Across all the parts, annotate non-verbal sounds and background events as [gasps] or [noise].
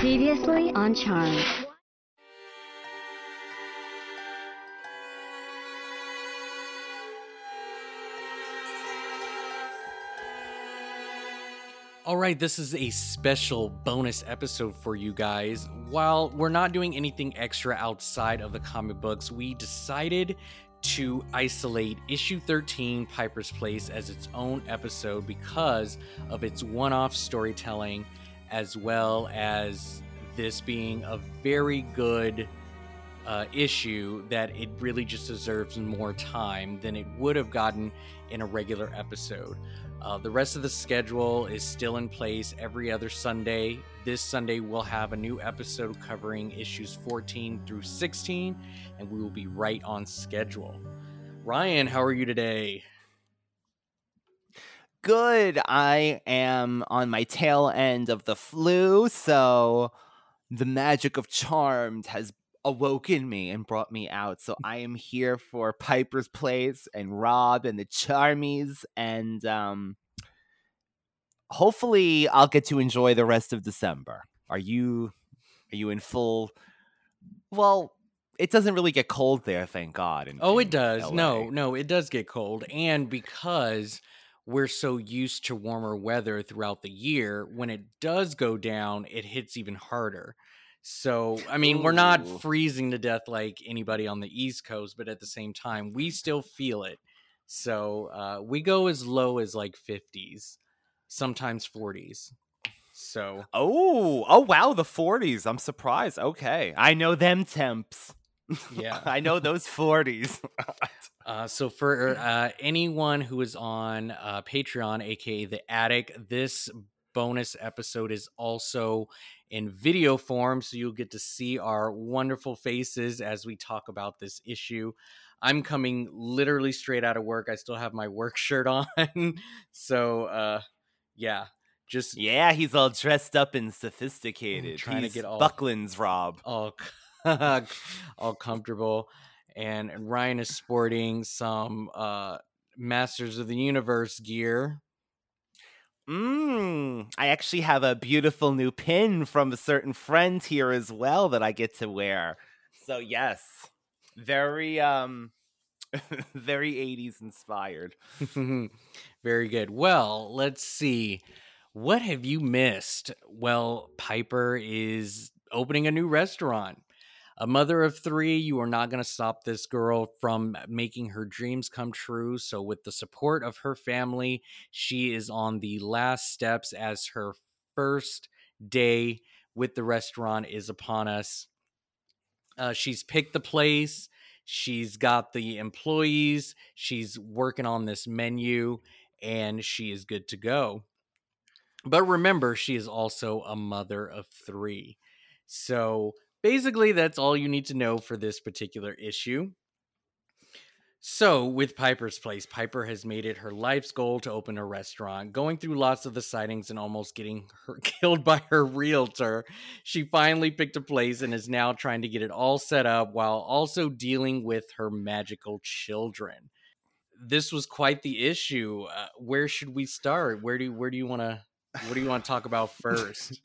Previously on Charmed. All right, this is a special bonus episode for you guys. While we're not doing anything extra outside of the comic books, we decided to isolate issue 13 Piper's Place as its own episode because of its one off storytelling, as well as this being a very good uh, issue that it really just deserves more time than it would have gotten in a regular episode. Uh, the rest of the schedule is still in place every other Sunday. This Sunday, we'll have a new episode covering issues 14 through 16, and we will be right on schedule. Ryan, how are you today? Good. I am on my tail end of the flu, so the magic of Charmed has awoken me and brought me out. So I am here for Piper's Place and Rob and the Charmies and um hopefully I'll get to enjoy the rest of December. Are you are you in full well, it doesn't really get cold there, thank God. in- Oh, it does. LA. No, no, it does get cold. And because we're so used to warmer weather throughout the year, when it does go down, it hits even harder. So, I mean, we're not freezing to death like anybody on the East Coast, but at the same time, we still feel it. So, uh, we go as low as like 50s, sometimes 40s. So, Oh, oh wow, the 40s. I'm surprised. Okay. I know them temps. Yeah. [laughs] I know those 40s. [laughs] Uh, so for uh, anyone who is on uh, Patreon, aka the Attic, this bonus episode is also in video form, so you'll get to see our wonderful faces as we talk about this issue. I'm coming literally straight out of work. I still have my work shirt on, [laughs] so uh, yeah, just yeah, he's all dressed up and sophisticated. trying to get all- Buckland's Rob. all [laughs] all comfortable and Ryan is sporting some uh Masters of the Universe gear. Mmm. I actually have a beautiful new pin from a certain friend here as well that I get to wear. So yes, very um, [laughs] very 80s inspired. [laughs] Very good. Well, let's see. What have you missed? Well, Piper is opening a new restaurant. A mother of three, you are not going to stop this girl from making her dreams come true. So, with the support of her family, she is on the last steps as her first day with the restaurant is upon us. Uh, she's picked the place, she's got the employees, she's working on this menu, and she is good to go. But remember, she is also a mother of three. So basically, that's all you need to know for this particular issue. So, with Piper's Place, Piper has made it her life's goal to open a restaurant. Going through lots of the sightings and almost getting her [laughs] killed by her realtor, she finally picked a place and is now trying to get it all set up while also dealing with her magical children. This was quite the issue. Uh, where should we start? Where do where do you want to what do you want to talk about [laughs] first?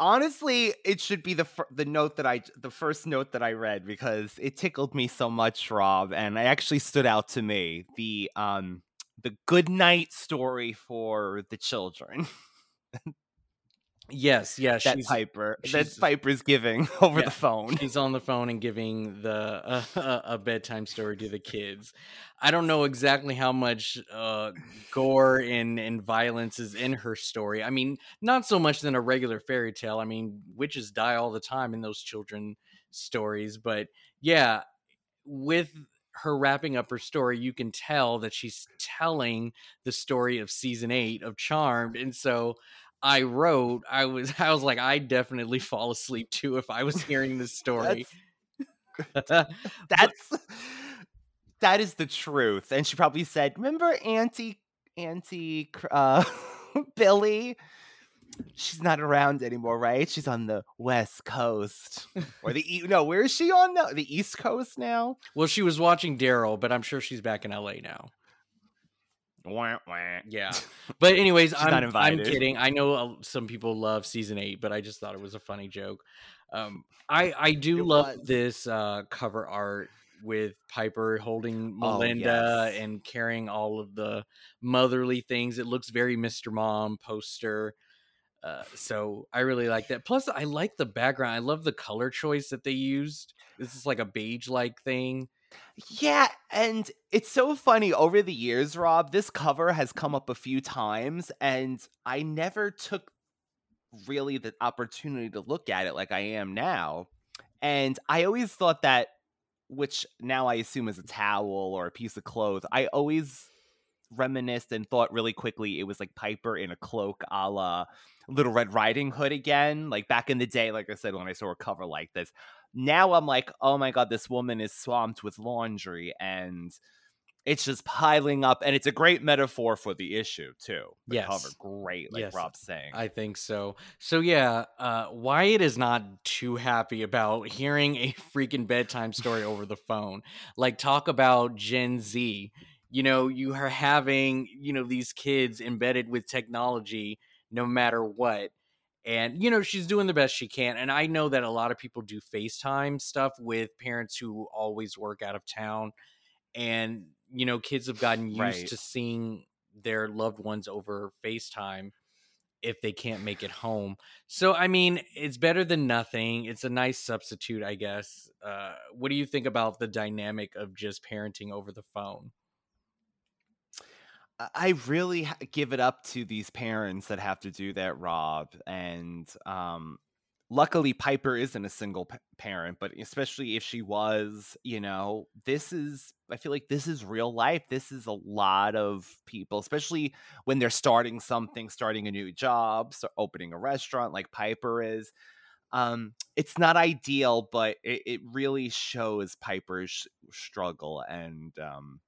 Honestly, it should be the fir- the note that I the first note that I read because it tickled me so much, Rob, and it actually stood out to me. The um the good night story for the children [laughs] yes, yes, that she's Piper that she's- Piper's giving [laughs] over Yeah, the phone. she's on the phone and giving the uh, [laughs] a bedtime story to the kids. I don't know exactly how much uh, gore and and violence is in her story. I mean, not so much than a regular fairy tale. I mean, witches die all the time in those children stories, but yeah, with her wrapping up her story, you can tell that she's telling the story of season eight of Charmed, and so. I wrote, I was, [laughs] I was like, I definitely fall asleep too if I was hearing this [laughs] story. [laughs] That's that is the truth. And she probably said, "Remember Auntie Auntie uh, Billy? She's not around anymore, right? She's on the West Coast or the e- no. Where is she on now? The East Coast now? well, she was watching Daryl, but I'm sure she's back in LA now. Yeah. [laughs] But anyways, I'm, not I'm kidding. I know uh, some people love season eight, but I just thought it was a funny joke. Um, I I do It love was. this uh, cover art with Piper holding Oh, Melinda yes. and carrying all of the motherly things. It looks very Mr. Mom poster. Uh, so I really like that. Plus, I like the background. I love the color choice that they used. This is like a beige like thing. Yeah, and it's so funny over the years, Rob. This cover has come up a few times, and I never took really the opportunity to look at it like I am now. And I always thought that, which now I assume is a towel or a piece of clothes, I always reminisced and thought really quickly it was like Piper in a cloak a la Little Red Riding Hood again. Like back in the day, like I said, when I saw a cover like this. Now I'm like, oh my god, this woman is swamped with laundry and it's just piling up. And it's a great metaphor for the issue, too. The Yes. cover, great, like Yes, Rob's saying. I think so. So yeah, uh, Wyatt is not too happy about hearing a freaking bedtime story over the phone. Like talk about Gen Z. You know, you are having you know these kids embedded with technology no matter what. And you know she's doing the best she can, and I know that a lot of people do FaceTime stuff with parents who always work out of town, and you know kids have gotten used Right. to seeing their loved ones over FaceTime if they can't make it home. So I mean, it's better than nothing. It's a nice substitute, I guess. Uh, what do you think about the dynamic of just parenting over the phone? I- really give it up to these parents that have to do that, Rob. And um, luckily, Piper isn't a single pa- parent, but especially if she was, you know, this is, I feel like this is real life. This is a lot of people, especially when they're starting something, starting a new job, so opening a restaurant like Piper is. Um, it's not ideal, but it, it really shows Piper's struggle and um,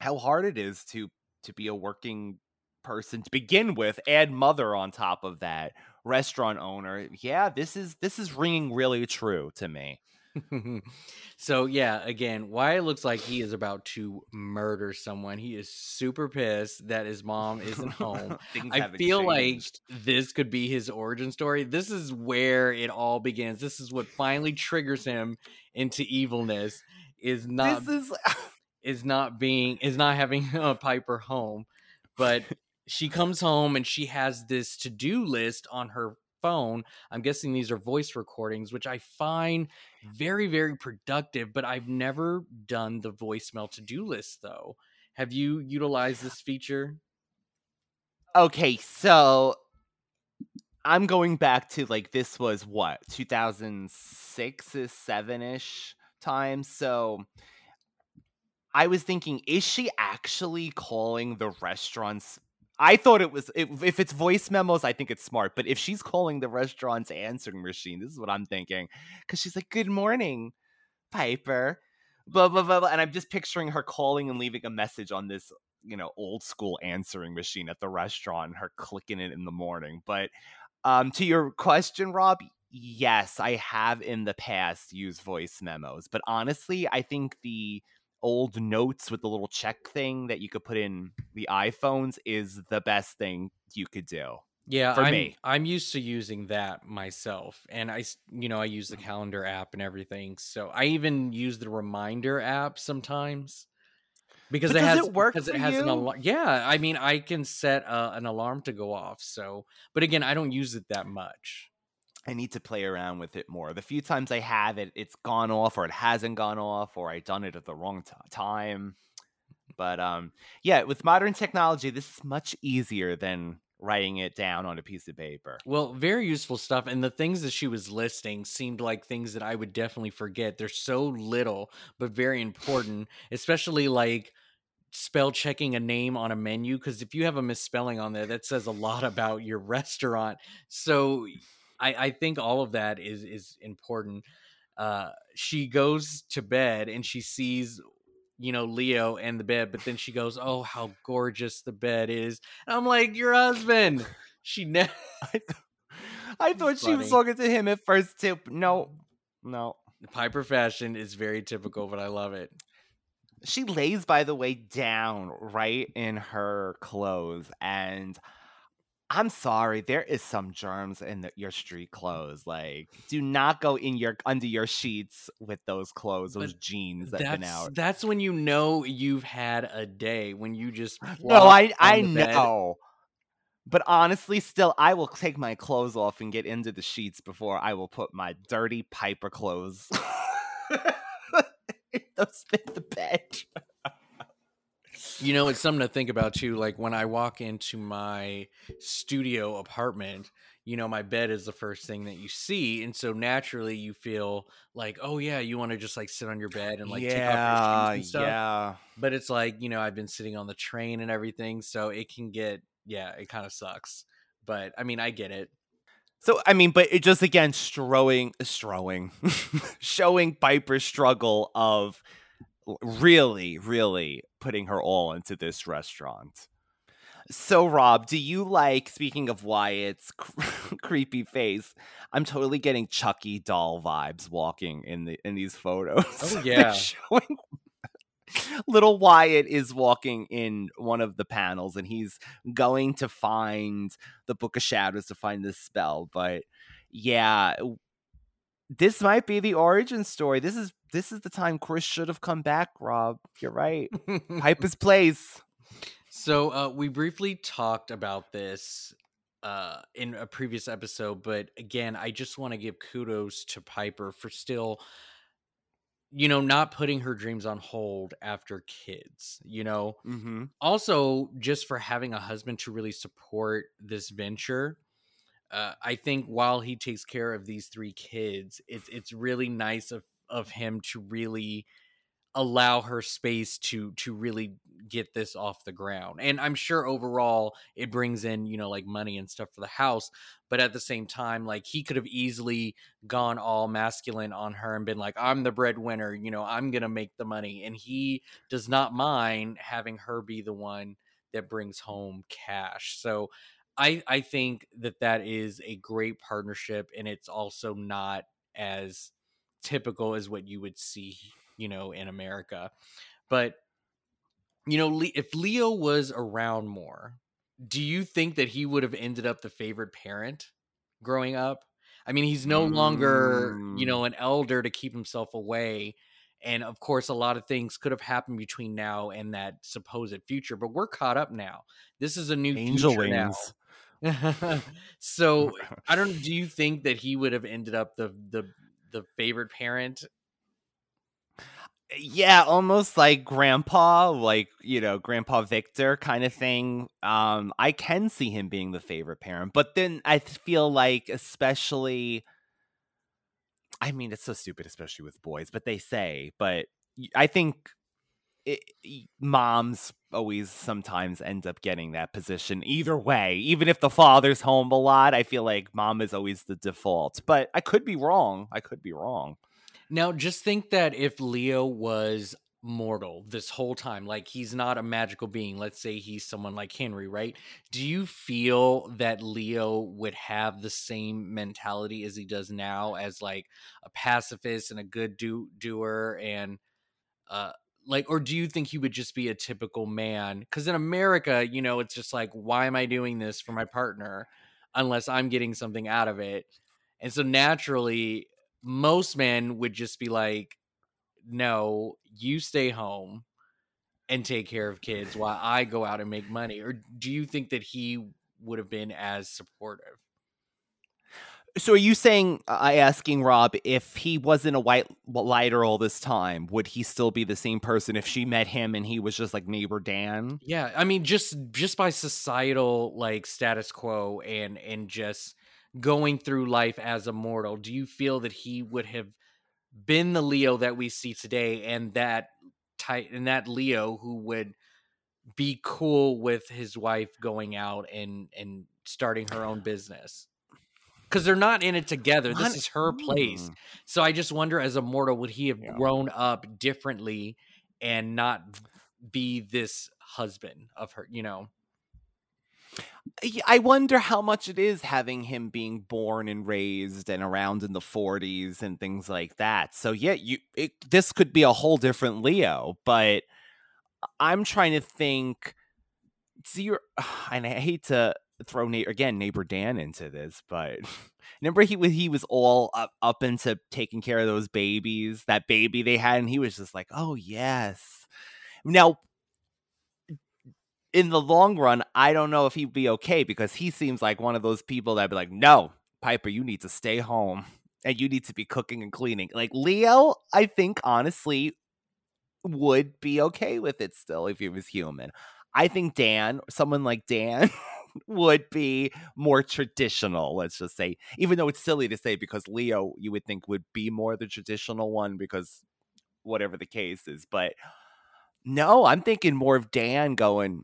how hard it is to to be a working person to begin with add mother on top of that restaurant owner yeah this is this is ringing really true to me [laughs] so yeah, again, Wyatt looks like he is about to murder someone. He is super pissed that his mom isn't home. [laughs] I feel changed. like this could be his origin story. This is where it all begins. This is what finally triggers him into evilness. Is not this is [laughs] is not being is not having [laughs] a Piper home, but she [laughs] comes home and she has this to do list on her phone. I'm guessing these are voice recordings, which I find very very productive. But I've never done the voicemail to do list though. Have you utilized this feature? okay so i'm going back to like this was what 2006 is 7ish time so i was thinking is she actually calling the restaurants? I thought it was if, it's voice memos i think it's smart but if she's calling the restaurant's answering machine this is what i'm thinking. Because she's like good morning piper blah blah blah blah and i'm just picturing her calling and leaving a message on this you know old school answering machine at the restaurant her clicking it in the morning but um to your question rob yes i have in the past used voice memos but honestly i think the old notes with the little check thing that you could put in the iphones is the best thing you could do Yeah, for I'm, me. I'm used to using that myself, and I, you know, I use the calendar app and everything. So I even use the reminder app sometimes because But it has it work because it has an alarm. Yeah, I mean, I can set uh, an alarm to go off. So, but again, I don't use it that much. I need to play around with it more. The few times I have it, it's gone off or it hasn't gone off or I done it at the wrong t- time. But um yeah, with modern technology, this is much easier than writing it down on a piece of paper. Well, very useful stuff. And the things that she was listing seemed like things that I would definitely forget. They're so little, but very important, especially like spell checking a name on a menu. Because if you have a misspelling on there, that says a lot about your restaurant. So I, I think all of that is is important. Uh, she goes to bed and she sees you know leo and the bed but then she goes oh how gorgeous the bed is and i'm like your husband she never [laughs] I thought she was talking to him at first too. No, no. Piper fashion is very typical, but I love it. she lays, by the way, down right in her clothes, and I'm sorry, there is some germs in the, your street clothes. Like, do not go in your under your sheets with those clothes, those But jeans that've been That's out. that's when you know you've had a day when you just [laughs] No, I I know. But honestly, still, I will take my clothes off and get into the sheets before I will put my dirty Piper clothes. [laughs] [laughs] Those fit the bed. You know, it's something to think about too. Like when I walk into my studio apartment, you know, my bed is the first thing that you see. And so naturally you feel like, oh yeah, you want to just like sit on your bed and like take off your yeah, shoes and stuff. yeah. But it's like, you know, I've been sitting on the train and everything. So it can get, yeah, it kind of sucks. But I mean, I get it. So I mean, but it just again strowing, strowing, [laughs] showing Piper's struggle of really, really putting her all into this restaurant. So Rob, do you like? Speaking of Wyatt's cr- [laughs] creepy face, I'm totally getting Chucky doll vibes walking in the in these photos. Oh, [laughs] yeah. showing [laughs] little Wyatt is walking in one of the panels, and he's going to find the Book of Shadows to find this spell. But yeah, this might be the origin story. This is this is the time Chris should have come back. Rob, you're right. Piper's [laughs] place. So uh, we briefly talked about this uh, in a previous episode, but again, I just want to give kudos to Piper for still, you know, not putting her dreams on hold after kids. You know, Mm-hmm. also just for having a husband to really support this venture. Uh, I think while he takes care of these three kids, it's it's really nice of of him to really allow her space to to really get this off the ground and i'm sure overall it brings in you know like money and stuff for the house but at the same time like he could have easily gone all masculine on her and been like i'm the breadwinner you know i'm gonna make the money and he does not mind having her be the one that brings home cash so i i think that that is a great partnership and it's also not as typical as what you would see you know in america but you know if leo was around more do you think that he would have ended up the favorite parent growing up i mean he's no longer you Mm. know an elder to keep himself away and of course a lot of things could have happened between now and that supposed future but we're caught up now this is a new Angel wings. [laughs] so [laughs] I don't. Do you think that he would have ended up the the the favorite parent? yeah, almost like grandpa, like, you know, grandpa Victor kind of thing. Um, I can see him being the favorite parent, but then I feel like, especially, I mean, it's so stupid, especially with boys, but they say, but i think it, moms always sometimes end up getting that position either way. Even if the father's home a lot, I feel like mom is always the default, but I could be wrong. I could be wrong. Now, just think that if Leo was mortal this whole time, like he's not a magical being. Let's say he's someone like Henry, right? Do you feel that Leo would have the same mentality as he does now, as like a pacifist and a good do doer and uh like or do you think he would just be a typical man? Because in america you know it's just like why am i doing this for my partner unless i'm getting something out of it? And so naturally most men would just be like no you stay home and take care of kids while i go out and make money. Or do you think that he would have been as supportive So are you saying uh, I asking Rob if he wasn't a white lighter all this time, would he still be the same person if she met him and he was just like neighbor Dan? Yeah, I mean just just by societal like status quo and and just going through life as a mortal, do you feel that he would have been the Leo that we see today and that type and that Leo who would be cool with his wife going out and and starting her own business? Cuz they're not in it together. This is her place. Hmm. So I just wonder as a mortal would he have Yeah. grown up differently and not be this husband of her, you know? I wonder how much it is having him being born and raised and around in the 40s and things like that. So yeah, you it, this could be a whole different Leo, but I'm trying to think. See, you're, [sighs] and I hate to throw na- again neighbor Dan into this, but [laughs] remember he was he was all up up into taking care of those babies, that baby they had, and he was just like, oh yes. Now, in the long run, I don't know if he'd be okay because he seems like one of those people that'd be like, no, Piper, you need to stay home and you need to be cooking and cleaning. Like Leo, I think honestly would be okay with it still if he was human. I think Dan, someone like Dan, [laughs] would be more traditional, let's just say. Even though it's silly to say because Leo, you would think would be more the traditional one because whatever the case is. But no, I'm thinking more of Dan going,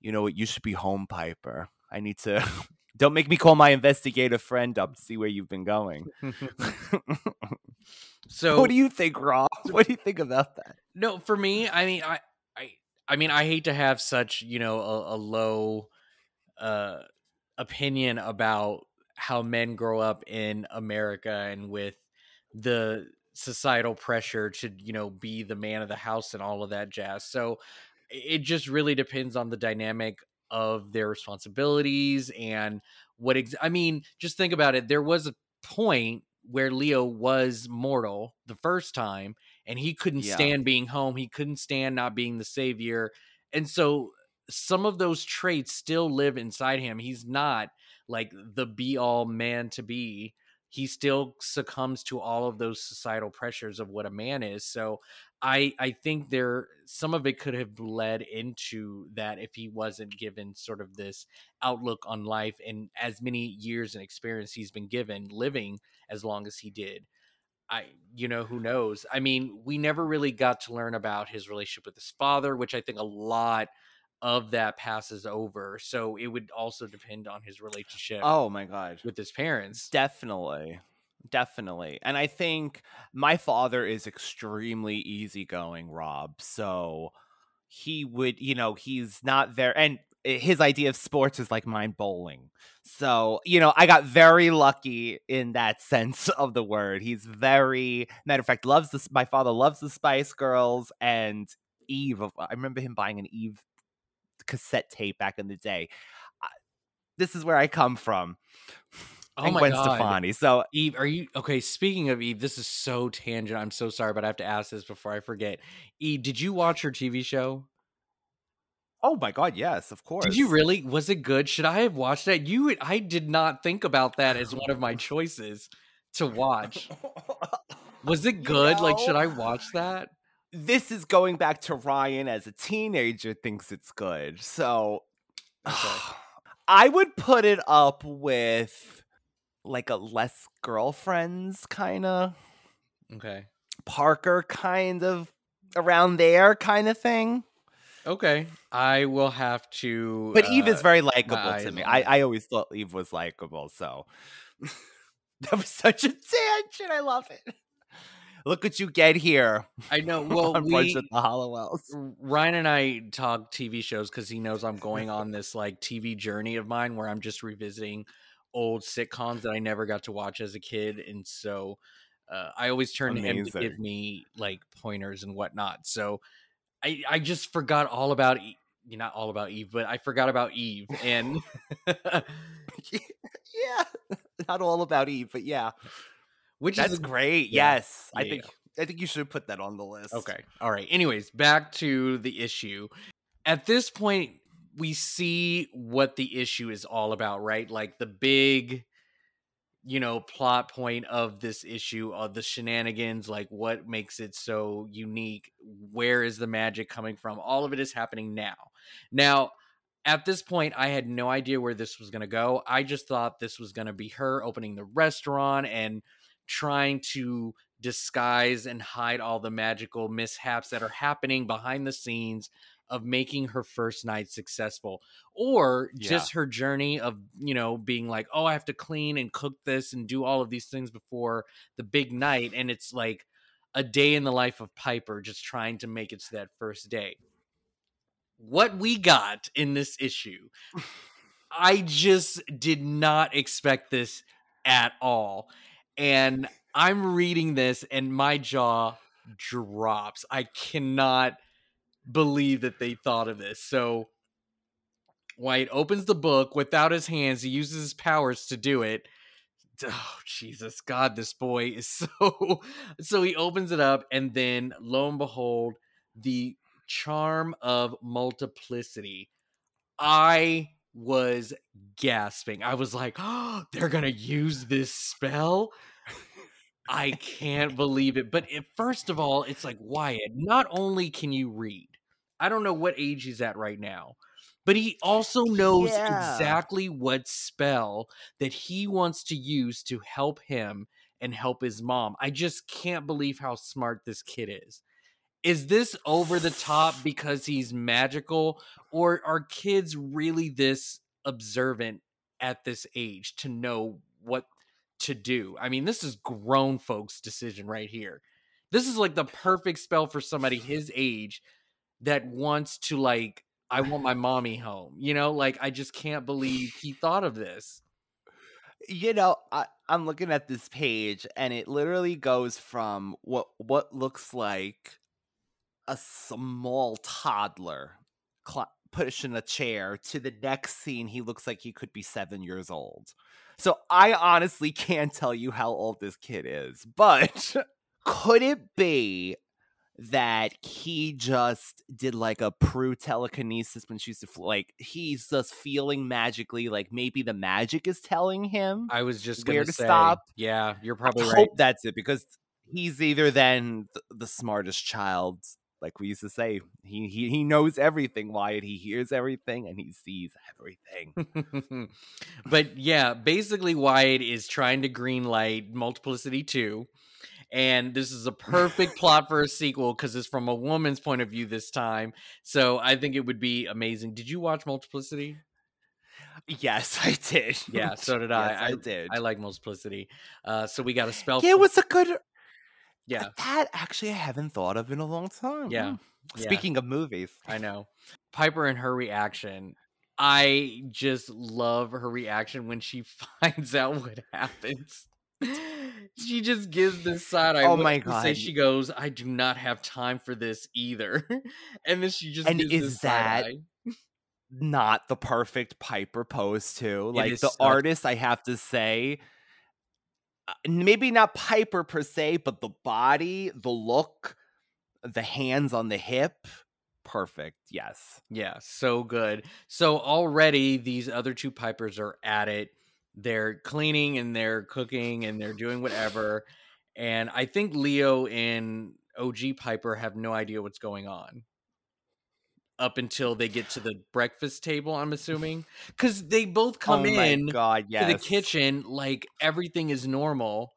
you know what, you should be home, Piper. I need to [laughs] don't make me call my investigative friend up to see where you've been going. so [laughs] [laughs] what do you think, Rob? What do you think about that? No, for me, I mean, I, I, I mean, I hate to have such, you know, a, a low uh, opinion about how men grow up in America and with the societal pressure to, you know, be the man of the house and all of that jazz. So it just really depends on the dynamic of their responsibilities and what ex- I mean, just think about it. There was a point where Leo was mortal the first time and he couldn't Yeah. stand being home. He couldn't stand not being the savior. And so some of those traits still live inside him. He's not like the be all man to be. He still succumbs to all of those societal pressures of what a man is. So I I think there some of it could have led into that if he wasn't given sort of this outlook on life and as many years and experience he's been given living as long as he did. I you know who knows. I mean, we never really got to learn about his relationship with his father, which I think a lot of that passes over. So it would also depend on his relationship Oh my god. with his parents. Definitely. Definitely. And I think my father is extremely easygoing, Rob. So he would, you know, he's not there. And eh, his idea of sports is like mine bowling. So, you know, I got very lucky in that [laughs] sense of the word. He's very, matter of fact, loves this. My father loves the Spice Girls and Eve. Of, I remember him buying an Eve cassette tape back in the day. I- This is where I come from. Oh and my Gwen god. Stefani. So Eve, are you okay? Speaking of Eve, this is so tangent. I'm so sorry, but I have to ask this before I forget. Eve, did you watch her TV show? Oh my god, yes, of course. Did you really? Was it good? Should I have watched that? You, I did not think about that as one of my choices to watch. [laughs] Was it good? Like, should I watch [laughs] that? This is going back to Ryan as a teenager thinks it's good. So Okay. [sighs] I would put it up with like a less girlfriends kind of Okay. Parker kind of around there kind of thing. Okay. I will have to. But Eve is uh, very likable to me. I. I always thought Eve was likable, so [laughs] that was such a tangent. I love it. Look what you get here. I know. [laughs] Well, we, the Halliwells. Ryan and I talk TV shows because he knows I'm going on this like TV journey of mine where I'm just revisiting old sitcoms that I never got to watch as a kid, and so uh, I always turn to him to give me like pointers and whatnot. So I I just forgot all about. E- not all about Eve, but I forgot about Eve, and [laughs] yeah, [laughs] not all about Eve, but yeah, which that's is great. yeah, Yes, I yeah, think I think you should put that on the list. Okay. All right. Anyways, back to the issue. At this point, we see what the issue is all about, right? Like the big, you know, plot point of this issue of the shenanigans, like what makes it so unique? Where is the magic coming from? All of it is happening now. Now, at this point, I had no idea where this was going to go. I just thought this was going to be her opening the restaurant and trying to disguise and hide all the magical mishaps that are happening behind the scenes of making her first night successful or Yeah. just her journey of you know being like oh i have to clean and cook this and do all of these things before the big night and it's like a day in the life of piper just trying to make it to that first day what we got in this issue [laughs] i just did not expect this at all and I'm reading this and my jaw drops. I cannot believe that they thought of this. So Wyatt opens the book without his hands. He uses his powers to do it. Oh Jesus, God, this boy is [laughs] so. So he opens it up, and then lo and behold, the charm of multiplicity. I was gasping. I was like, oh, [gasps] they're going to use this spell? I can't believe it. But it, first of all, it's like, Wyatt, not only can you read, I don't know what age he's at right now, but he also knows Yeah. exactly what spell that he wants to use to help him and help his mom. I just can't believe how smart this kid is. Is this over the top because he's magical, or are kids really this observant at this age to know what to do? I mean, this is grown folks' decision right here. This is like the perfect spell for somebody his age that wants to like I want my mommy home. You know, like I just can't believe he thought of this. You know, I, I'm looking at this page, and it literally goes from what what looks like a small toddler cl- pushing a chair to the next scene. He looks like he could be seven years old. So I honestly [laughs] can't tell you how old this kid is, but [laughs] could it be that he just did like a Prue telekinesis when she used to fl- like he's just feeling magically like maybe the magic is telling him I was just Where gonna to say, stop? Yeah, you're I probably hope right. that's it because he's either then th- the smartest child like we used to say he, he he knows everything Wyatt he hears everything and he sees everything [laughs] but yeah, basically Wyatt is trying to green light Multiplicity 2. And this is a perfect [laughs] plot for a sequel because it's from a woman's point of view this time. So I think it would be amazing. Did you watch Multiplicity? yes I did Yeah, so did [laughs] I. yes, I, did I like Multiplicity. Uh, so we got a spell. yeah it was a good yeah, that actually I haven't thought of in a long time Yeah, Mm. yeah. speaking of movies I know. Piper and her reaction. I just love her reaction when she [laughs] finds out what happens. She just gives this side eye. Oh my did she Say God. she goes, I do not have time for this either. [laughs] and then she just And gives is this side that- eye. not the perfect Piper pose too. It Like the such- artist, I have to say, Uh, maybe not Piper per se, but the body, the look, the hands on the hip, perfect. Yes. Yeah, so good. So already these other two pipers are at it. They're cleaning and they're cooking and they're doing whatever. And I think Leo and OG Piper have no idea what's going on up until they get to the breakfast table, I'm assuming. Because they both come oh in God, yes. to the kitchen like everything is normal.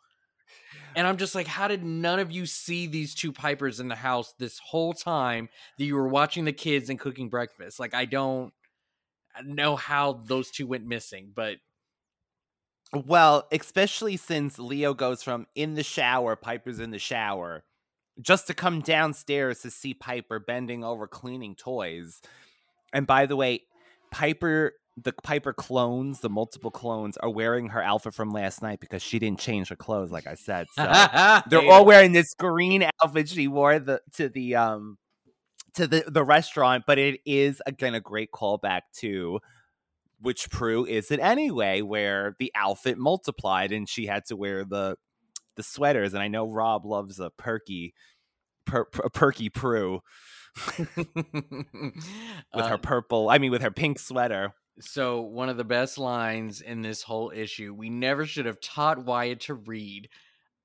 And I'm just like, how did none of you see these two pipers in the house this whole time that you were watching the kids and cooking breakfast? Like, I don't know how those two went missing, but Well, especially since Leo goes from in the shower, Piper's in the shower, just to come downstairs to see Piper bending over cleaning toys. And by the way, Piper, the Piper clones, the multiple clones, are wearing her outfit from last night because she didn't change her clothes, like I said. So [laughs] they're Yeah. all wearing this green outfit she wore the to the um to the the restaurant, but it is again a great callback to which Prue is it anyway, where the outfit multiplied and she had to wear the the sweaters. And I know Rob loves a perky per, per- a perky Prue [laughs] with her Uh, purple, I mean with her pink sweater. So one of the best lines in this whole issue, we never should have taught Wyatt to read.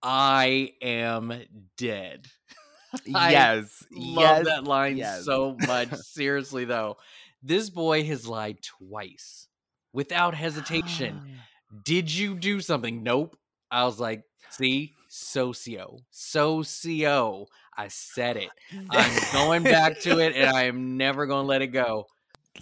I am dead. [laughs] I yes. Love yes. that line yes. so much. [laughs] Seriously though, this boy has lied twice without hesitation. Did you do something? Nope. I was like, see, socio, socio. I said it. [laughs] I'm going back to it, and I am never going to let it go.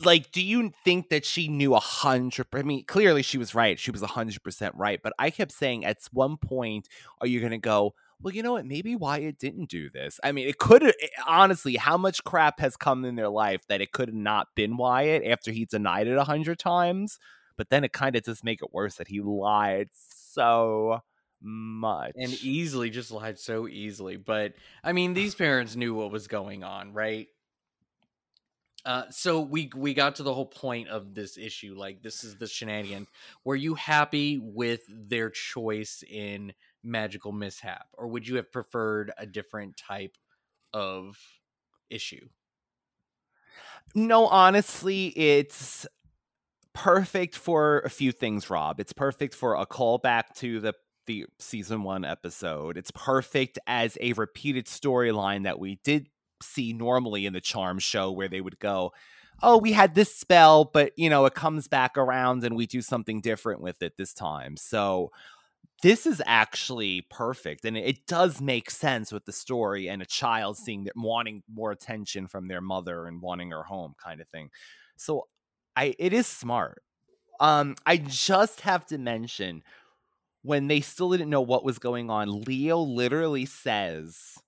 like do you think that she knew a hundred i mean clearly she was right she was a hundred percent right but i kept saying at one point are you gonna go well you know what maybe wyatt didn't do this i mean it could have eh, honestly how much crap has come in their life that it could have not been wyatt after he denied it a hundred times but then it kind of does make it worse that he lied so much and easily just lied so easily. But I mean, these parents knew what was going on, right? Uh, so we we got to the whole point of this issue. Like this is the shenanigan. Were you happy with their choice in magical mishap, or would you have preferred a different type of issue? No, honestly, it's perfect for a few things, Rob. It's perfect for a callback to the the season one episode. It's perfect as a repeated storyline that we did see normally in the Charm show where they would go, Oh, we had this spell, but you know, it comes back around and we do something different with it this time. So this is actually perfect and it does make sense with the story and a child seeing that wanting more attention from their mother and wanting her home kind of thing so i it is smart um i just have to mention when they still didn't know what was going on leo literally says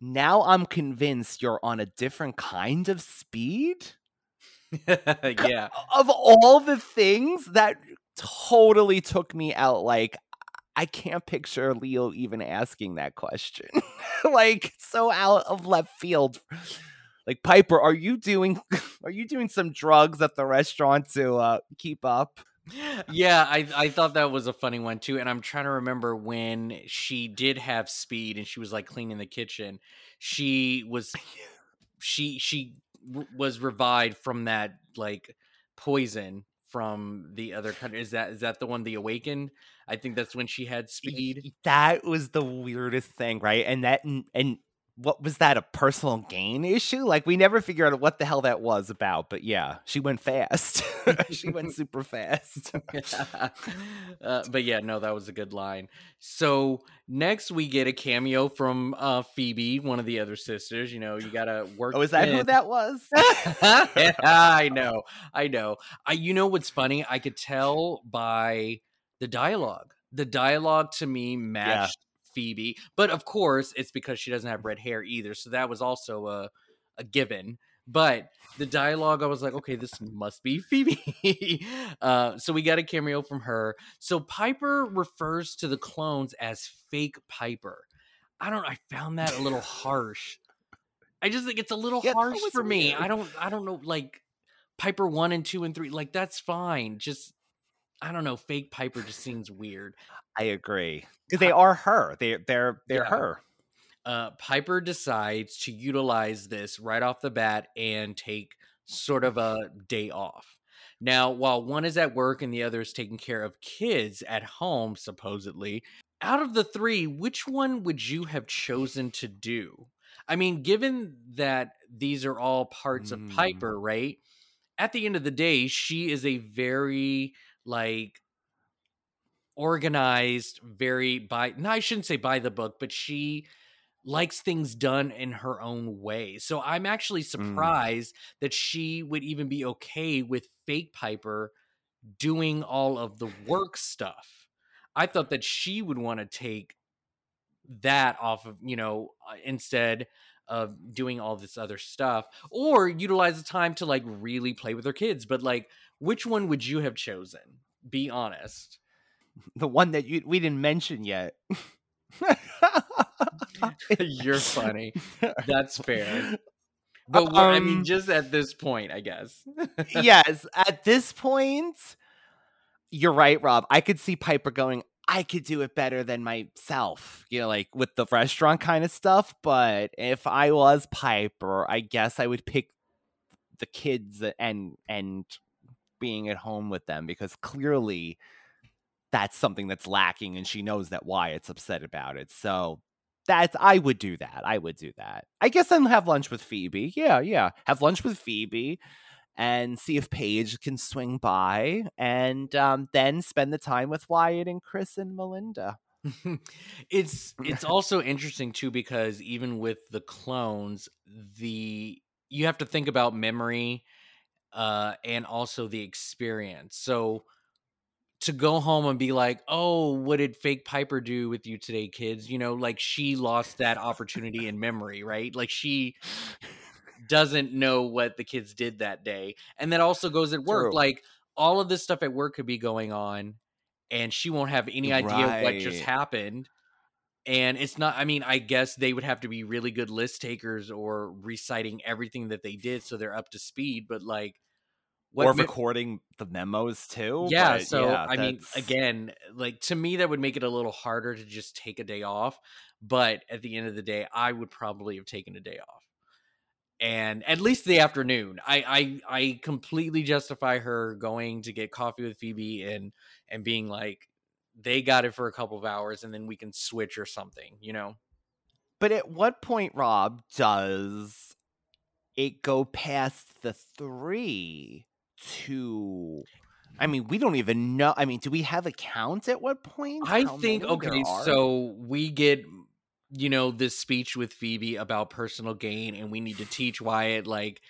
now i'm convinced you're on a different kind of speed [laughs] yeah. of all the things that totally took me out like I can't picture Leo even asking that question. [laughs] like so out of left field. Like Piper, are you doing [laughs] are you doing some drugs at the restaurant to uh keep up? [laughs] Yeah, I I thought that was a funny one too and I'm trying to remember when she did have speed and she was like cleaning the kitchen. She was [laughs] she she was revived from that like poison from the other country. Is that is that the one the awakened? I think that's when she had speed. That was the weirdest thing, right? And that and, and what was that a personal gain issue? Like we never figured out what the hell that was about. But yeah, she went fast. [laughs] she went [laughs] super fast. [laughs] uh, but yeah, no, that was a good line. So next we get a cameo from uh, Phoebe, one of the other sisters. You know, you gotta work. Oh, is that in. who that was? yeah, I know, I know. I, you know what's funny? I could tell by the dialogue. The dialogue to me matched Phoebe. But of course, it's because she doesn't have red hair either. So that was also a a given. But the dialogue, I was like, okay, this must be Phoebe. [laughs] uh, so we got a cameo from her. So Piper refers to the clones as fake Piper. I don't. I found that a little harsh. I just think it's a little yeah, harsh for weird. me. I don't. I don't know. Like Piper one and two and three. Like that's fine. Just I don't know. Fake Piper just seems weird. I agree because they are her. They they're they're yeah. her. Uh, Piper decides to utilize this right off the bat and take sort of a day off. Now, while one is at work and the other is taking care of kids at home, supposedly, out of the three, which one would you have chosen to do? I mean, given that these are all parts mm. of Piper, right? At the end of the day, she is a very like organized, very by no, I shouldn't say by the book, but she likes things done in her own way. So I'm actually mm. surprised mm. that she would even be okay with fake Piper doing all of the work stuff. I thought that she would want to take that off of, you know, uh, instead of doing all this other stuff or utilize the time to like really play with her kids. But like, which one would you have chosen? Be honest. [laughs] The one that you we didn't mention yet. [laughs] You're funny. That's fair. [laughs] But um, I mean, um just at this point, I guess. yes, at this point, you're right, Rob. I could see Piper going, I could do it better than myself, you know, like with the restaurant kind of stuff. But if I was Piper, I guess I would pick the kids and and being at home with them because clearly that's something that's lacking and she knows that Wyatt's upset about it. So that's I would do that. I would do that. I guess I'll have lunch with Phoebe. Yeah, yeah. Have lunch with Phoebe and see if Paige can swing by and um, then spend the time with Wyatt and Chris and Melinda. [laughs] it's it's also interesting too because even with the clones, the you have to think about memory uh and also the experience. So to go home and be like, "Oh, what did fake Piper do with you today, kids?" You know, like she lost that opportunity in memory, right? Like she doesn't know what the kids did that day. And that also goes at work. True. Like all of this stuff at work could be going on and she won't have any idea right. what just happened. and it's not i mean i guess they would have to be really good list takers or reciting everything that they did so they're up to speed but like or me- recording the memos too. yeah but so yeah, i mean again like to me that would make it a little harder to just take a day off but at the end of the day i would probably have taken a day off and at least the afternoon i i i completely justify her going to get coffee with phoebe and and being like they got it for a couple of hours and then we can switch or something you know But at what point, Rob, does it go past the three to? I mean, we don't even know. I mean, do we have a count at what point? I how think okay, so we get you know this speech with Phoebe about personal gain, and we need to teach Wyatt like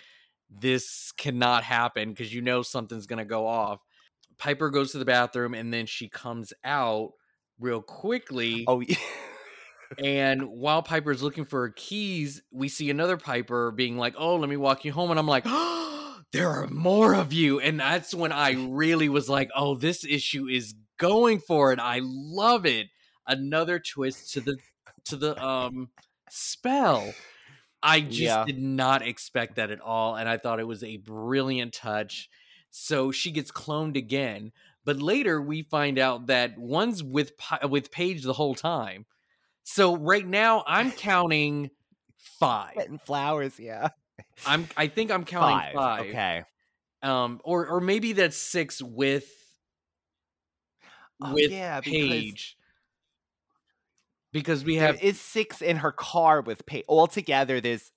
this cannot happen because you know something's gonna go off. Piper goes to the bathroom and then she comes out real quickly. oh, yeah. [laughs] And while Piper's looking for her keys, we see another Piper being like, "Oh, let me walk you home," and I'm like. There are more of you. And that's when I really was like, oh, this issue is going for it. I love it. Another twist to the to the um spell. I just Yeah. did not expect that at all. And I thought it was a brilliant touch. So she gets cloned again. But later we find out that one's with with Paige the whole time. So right now I'm counting five. flowers. Yeah, I'm I think I'm counting five. Okay. Um or or maybe that's six with Oh, with yeah, because Paige. Because we have is six in her car with Paige. Altogether, there's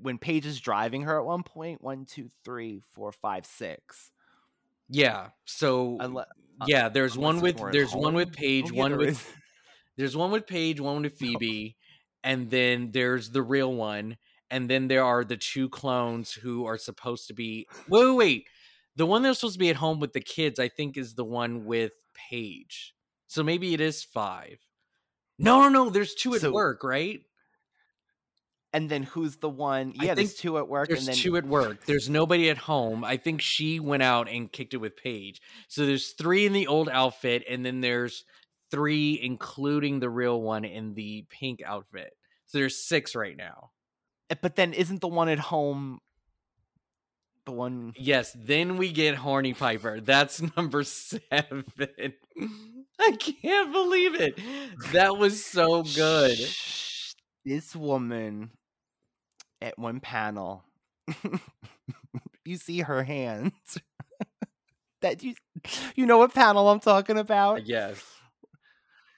when Paige is driving her at one point. One, two, three, four, five, six. yeah. So uh, yeah, there's one with it's more at there's one with home. Paige, Oh, yeah, one with is. there's one with Paige, one with [laughs] Phoebe, and then there's the real one, and then there are the two clones who are supposed to be. Wait, wait, wait. The one that's supposed to be at home with the kids, I think, is the one with Paige. So maybe it is five. No, no, no. There's two at So- work, right? And then who's the one? Yeah, there's two at work, There's and then two at work. There's nobody at home. I think she went out and kicked it with Paige. So there's three in the old outfit, and then there's three, including the real one in the pink outfit. So there's six right now. Eh, But then isn't the one at home the one? Yes, then we get Horny Piper. That's [laughs] number seven. [laughs] I can't believe it. That was so good. This woman at one panel, [laughs] you see her hands. that you, you know what panel I'm talking about? Yes.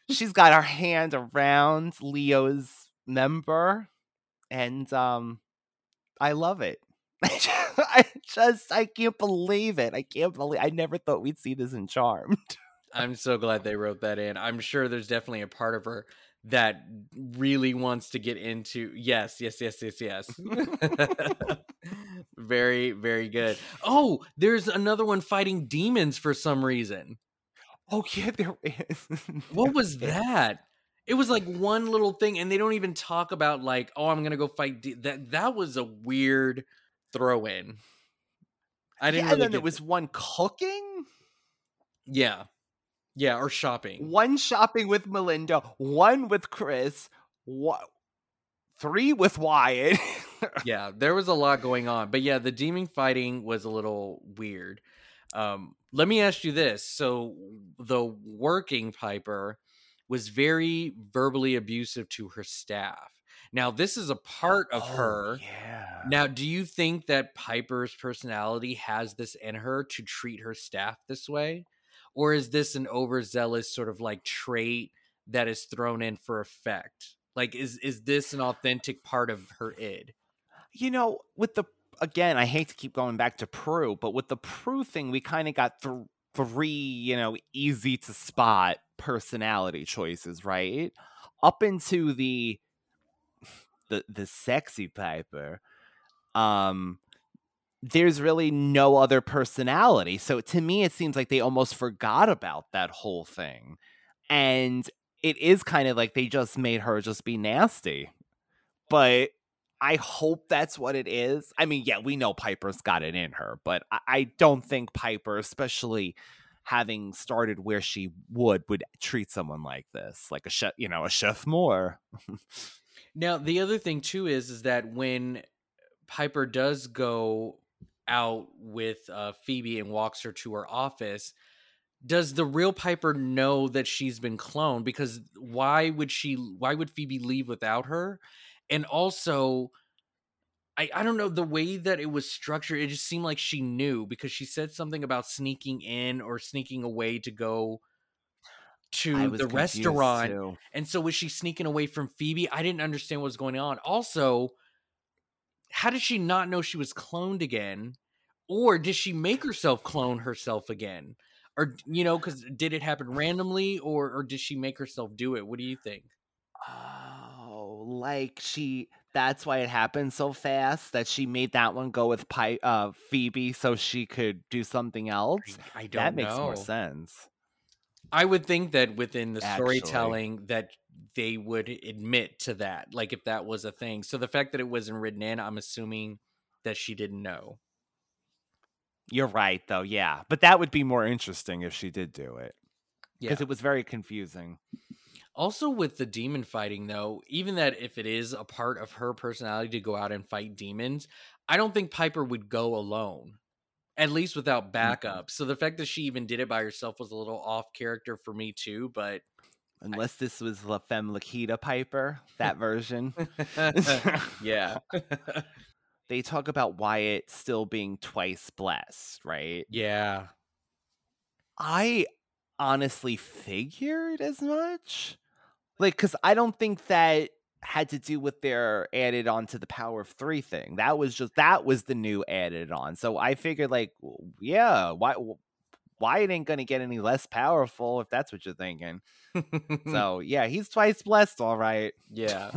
she's got her hand around Leo's member, and um, I love it. [laughs] I just I can't believe it. I can't believe I never thought we'd see this in Charmed. I'm so glad they wrote that in. I'm sure there's definitely a part of her that really wants to get into. Yes, yes, yes, yes, yes. [laughs] [laughs] very, very good. Oh, there's another one fighting demons for some reason. Oh yeah, there is. What was that? It was like one little thing, and they don't even talk about like, oh, I'm gonna go fight. De-. That that was a weird throw in. I didn't. yeah, really and then there was one cooking, yeah, yeah, or shopping. one shopping with Melinda, one with Chris, one, three with Wyatt. [laughs] yeah, there was a lot going on. But yeah, the demon fighting was a little weird. Um, let me ask you this. So the working Piper was very verbally abusive to her staff. Now, this is a part of Oh, her. Yeah. Now, do you think that Piper's personality has this in her to treat her staff this way? Or is this an overzealous sort of like trait that is thrown in for effect? Like is is this an authentic part of her id? you know, with the again, I hate to keep going back to Prue, but with the Prue thing, we kind of got th- three, you know, easy to spot personality choices, right? Up into the the the sexy Piper, um, there's really no other personality. So to me, it seems like they almost forgot about that whole thing, and it is kind of like they just made her just be nasty, but I hope that's what it is. I mean, yeah, we know Piper's got it in her, but I, I don't think Piper, especially having started where she would would treat someone like this, like a chef, you know, a chef more. [laughs] Now, the other thing too is is that when Piper does go out with uh, Phoebe and walks her to her office, does the real Piper know that she's been cloned? Because why would she? Why would Phoebe leave without her? And also, I I don't know the way that it was structured. It just seemed like she knew because she said something about sneaking in or sneaking away to go to the restaurant too. and so was she sneaking away from Phoebe? I didn't understand what was going on. Also, how did she not know she was cloned again? Or did she make herself clone herself again? Or you know, because did it happen randomly or or did she make herself do it? What do you think? Oh, like she that's why it happened so fast that she made that one go with Pi- uh Phoebe so she could do something else. I, I don't That makes more sense. I would think that within the Actually. storytelling that they would admit to that, like if that was a thing. So the fact that it wasn't written in, I'm assuming that she didn't know. You're right though, yeah. But that would be more interesting if she did do it. Yeah. Because it was very confusing. Also, with the demon fighting, though, even that if it is a part of her personality to go out and fight demons, I don't think Piper would go alone, at least without mm-hmm. backup. So the fact that she even did it by herself was a little off character for me, too. But Unless this was La Femme Nikita Piper, that version. [laughs] yeah. [laughs] they talk about Wyatt still being twice blessed, right? yeah. I honestly figured as much. Like, because I don't think that had to do with their added on to the power of three thing. That was just that was the new added on. So I figured, like, yeah, why Wyatt ain't gonna get any less powerful if that's what you're thinking. [laughs] So yeah, he's twice blessed, all right. Yeah.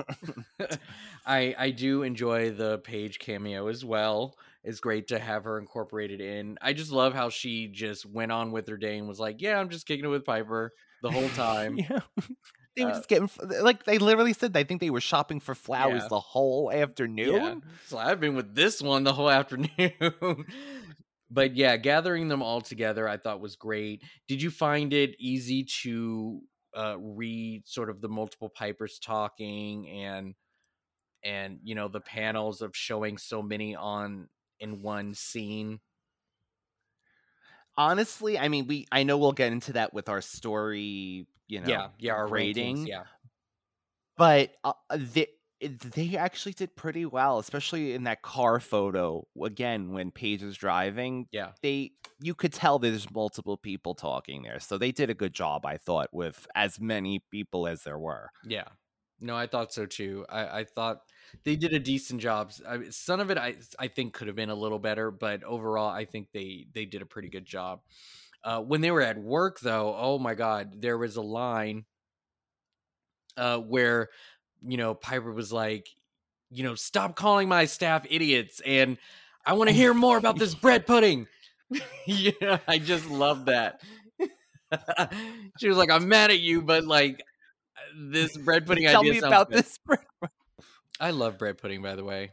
[laughs] [laughs] I I do enjoy the Paige cameo as well. It's great to have her incorporated in. I just love how she just went on with her day and was like, "Yeah, I'm just kicking it with Piper the whole time." yeah. They were Uh, just getting like they literally said. I think they were shopping for flowers Yeah. the whole afternoon. Yeah. So I've been with this one the whole afternoon. [laughs] but yeah, gathering them all together I thought was great. Did you find it easy to uh read sort of the multiple pipers talking and and you know the panels of showing so many on in one scene? Honestly i mean we i know we'll get into that with our story you know yeah, yeah, our rating ratings, yeah. but uh, they they actually did pretty well especially in that car photo again when paige is driving Yeah. they you could tell there's multiple people talking there so they did a good job i thought with as many people as there were Yeah. No, I thought so too. I, I thought they did a decent job. I, some of it I I think could have been a little better, but overall I think they they did a pretty good job. Uh, when they were at work though, oh my god, there was a line uh, where you know Piper was like, you know, stop calling my staff idiots, and I want to hear more about this [laughs] bread pudding. [laughs] yeah, I just love that. [laughs] she was like, I'm mad at you, but like this bread pudding tell idea me about good." this I love bread pudding, by the way.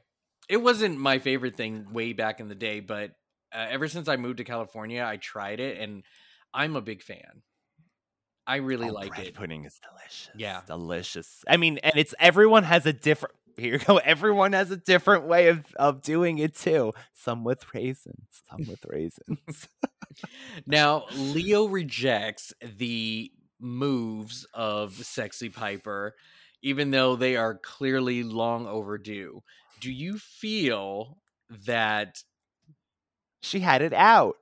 It wasn't my favorite thing way back in the day, but uh, ever since I moved to California, I tried it, and I'm a big fan. I really Oh, like bread it. pudding is delicious Yeah. delicious i mean and it's everyone has a different here you go [laughs] everyone has a different way of of doing it too some with raisins some with raisins [laughs] Now, Leo rejects the moves of Sexy Piper, even though they are clearly long overdue. Do you feel that? she had it out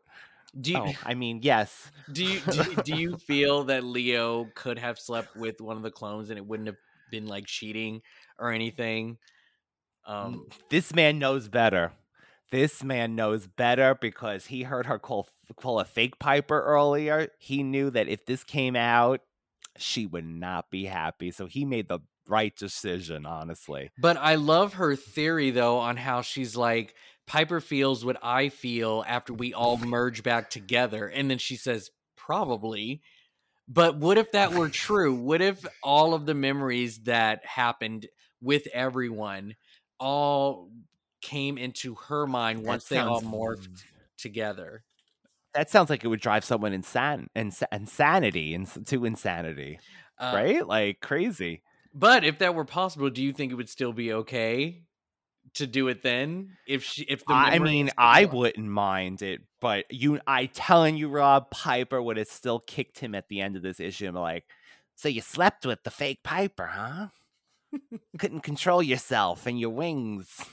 Do you, oh i mean yes do you do, you- do you [laughs] feel that Leo could have slept with one of the clones and it wouldn't have been like cheating or anything? Um, this man knows better this man knows better because he heard her call call a fake piper earlier he knew that if this came out she would not be happy so he made the right decision honestly But I love her theory though on how she's like Piper feels what I feel after we all merge back together and then she says probably but what if that were true? What if all of the memories that happened with everyone all came into her mind once they all morphed together? That sounds like it would drive someone insane, ins- insanity ins- to insanity, Uh, right? Like crazy. But if that were possible, do you think it would still be okay to do it then? If she, if the I mean, I wouldn't mind it, but you, I telling you, Rob Piper would have still kicked him at the end of this issue. be like, so you slept with the fake Piper, huh? Couldn't control yourself and your wings.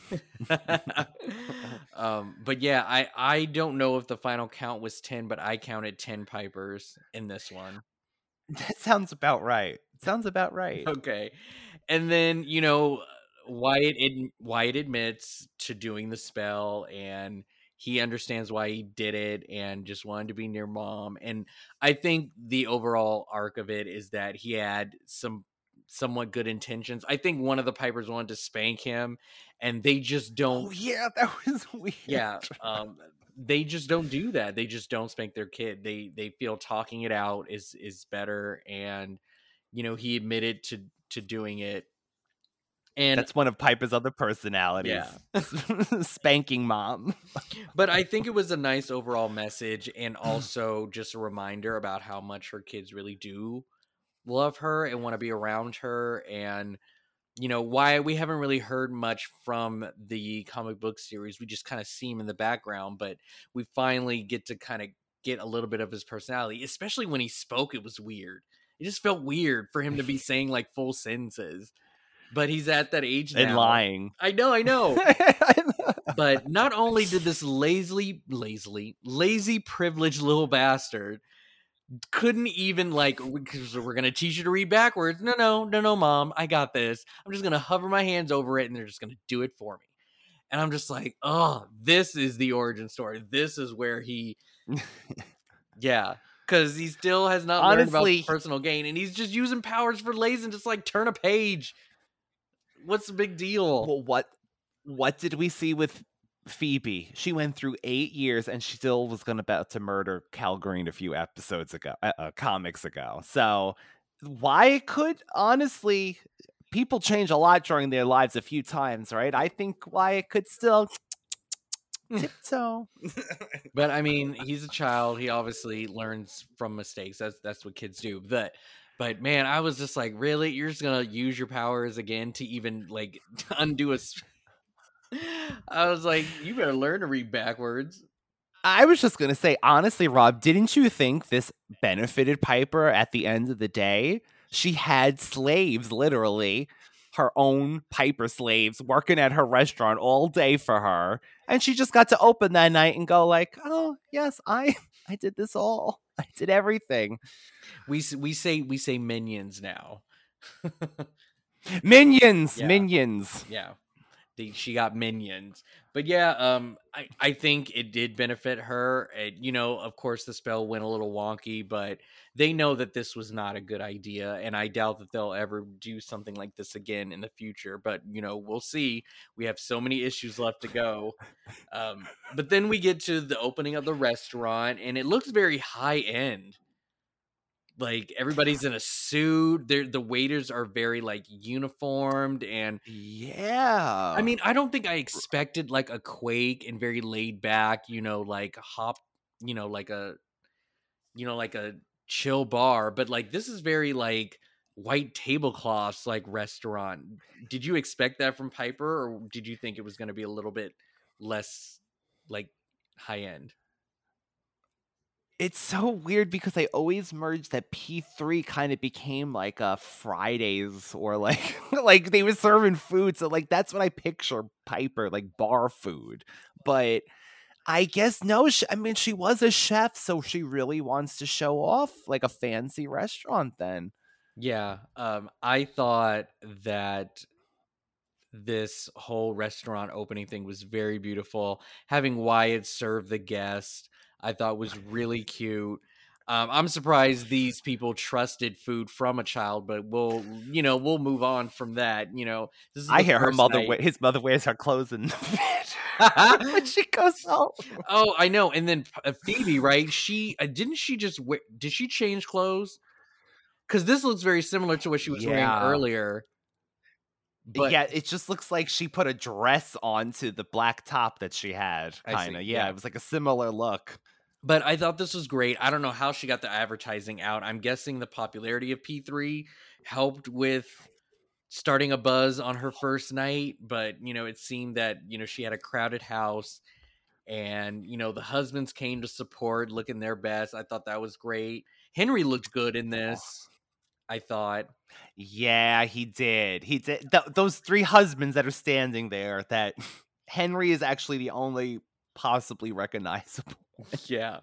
[laughs] um, but yeah, I I don't know if the final count was ten, but I counted ten pipers in this one. [laughs] That sounds about right. Sounds about right. Okay, and then you know Wyatt ad- Wyatt admits to doing the spell, and he understands why he did it, and just wanted to be near mom. And I think the overall arc of it is that he had some somewhat good intentions. I think one of the pipers wanted to spank him, and they just don't Oh yeah, [laughs] that was weird. yeah um they just don't do that they just don't spank their kid they they feel talking it out is is better and you know he admitted to to doing it and That's one of Piper's other personalities. [laughs] Spanking mom. [laughs] but i think it was a nice overall message and also just a reminder about how much her kids really do love her and want to be around her and you know why we haven't really heard much from the comic book series we just kind of see him in the background but we finally get to kind of get a little bit of his personality especially when he spoke it was weird it just felt weird for him to be saying like full sentences but he's at that age now. and lying. i know [laughs] i know. But not only did this lazily lazily lazy privileged little bastard couldn't even like because we're gonna teach you to read backwards. No no no no mom i got this. I'm just gonna hover my hands over it and they're just gonna do it for me. And i'm just like oh this is the origin story. This is where he [laughs] yeah because he still has not learned about personal gain and he's just using powers for lazy and just like turn a page what's the big deal well, what what did we see with Phoebe? She went through eight years and she still was going about to murder Cal Green a few episodes ago, uh, uh, comics ago. So why could honestly people change a lot during their lives a few times, right? I think Wyatt could still tiptoe. [laughs] But I mean, he's a child. He obviously learns from mistakes. That's that's what kids do. But but man, I was just like, really? You're just gonna use your powers again to even like [laughs] undo a. s- [laughs] I was like, you better learn to read backwards. I was just going to say, honestly, Rob, didn't you think this benefited Piper at the end of the day? She had slaves, literally, her own Piper slaves working at her restaurant all day for her. And she just got to open that night and go like, oh, yes, I I did this all. I did everything. We we say we say minions now. [laughs] Minions, Yeah. minions. yeah she got minions. But yeah um I, I think it did benefit her. And you know of course the spell went a little wonky but they know that this was not a good idea and i doubt that they'll ever do something like this again in the future. But you know we'll see. We have so many issues left to go. Um but then we get to the opening of the restaurant and it looks very high end like everybody's in a suit They're, the waiters are very like uniformed and Yeah. I mean, I don't think I expected like a quake and very laid back, you know, like hop, you know, like a, you know, like a chill bar, but like this is very like white tablecloths, like restaurant. Did you expect that from Piper, or did you think it was going to be a little bit less like high end? It's so weird because I always merged that P3 kind of became like a Fridays or like [laughs] like they were serving food. So like that's what I picture Piper, like bar food. But I guess no, sh- I mean she was a chef, so she really wants to show off like a fancy restaurant then. Yeah, um, I thought that this whole restaurant opening thing was very beautiful. Having Wyatt serve the guest, I thought was really cute. Um, I'm surprised these people trusted food from a child, but we'll, you know, we'll move on from that. You know, this is I hear her mother night- his mother wears her clothes in the [laughs] bed when she [laughs] goes home. oh, I know. And then uh, Phoebe, right? She uh, didn't she just wear, did she change clothes? Because this looks very similar to what she was wearing earlier. But yeah, it just looks like she put a dress onto the black top that she had. Kind of. Yeah, yeah. it was like a similar look. But I thought this was great. I don't know how she got the advertising out. I'm guessing the popularity of P3 helped with starting a buzz on her first night, but you know, it seemed that, you know, she had a crowded house and, you know, the husbands came to support looking their best. I thought that was great. Henry looked good in this. I thought. Yeah, he did. He did. Th- those three husbands that are standing there, that [laughs] Henry is actually the only possibly recognizable. [laughs] yeah.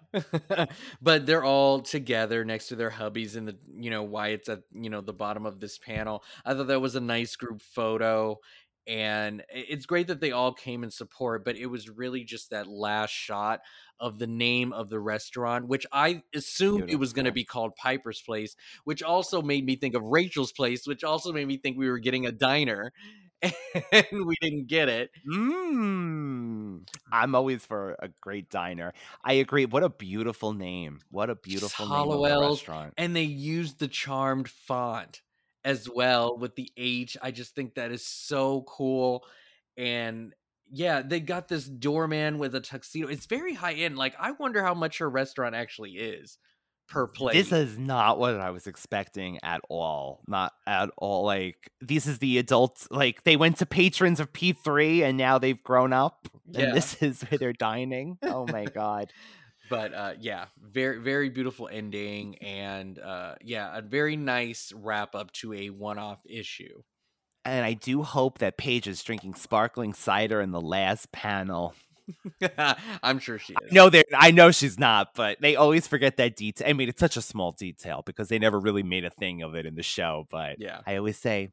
but they're all together next to their hubbies in the, you know, Wyatt's at, you know, the bottom of this panel. I thought that was a nice group photo and it's great that they all came in support but it was really just that last shot of the name of the restaurant which i assumed Beautiful. it was going to be called piper's place which also made me think of rachel's place which also made me think we were getting a diner [laughs] and we didn't get it mm, i'm always for a great diner i agree what a beautiful name what a beautiful name restaurant and they used the charmed font as well with the H. I just think that is so cool. And yeah, they got this doorman with a tuxedo. It's very high end. Like, I wonder how much her restaurant actually is per plate. This is not what I was expecting at all. Not at all. Like, this is the adults. Like, they went to patrons of P3 and now they've grown up. Yeah. And this [laughs] is where they're dining. Oh my [laughs] God but uh, yeah, very very beautiful ending, and uh, yeah, a very nice wrap up to a one off issue. And I do hope that Paige is drinking sparkling cider in the last panel. [laughs] I'm sure she is. No, I know she's not, but they always forget that detail. I mean, it's such a small detail because they never really made a thing of it in the show. But yeah, I always say,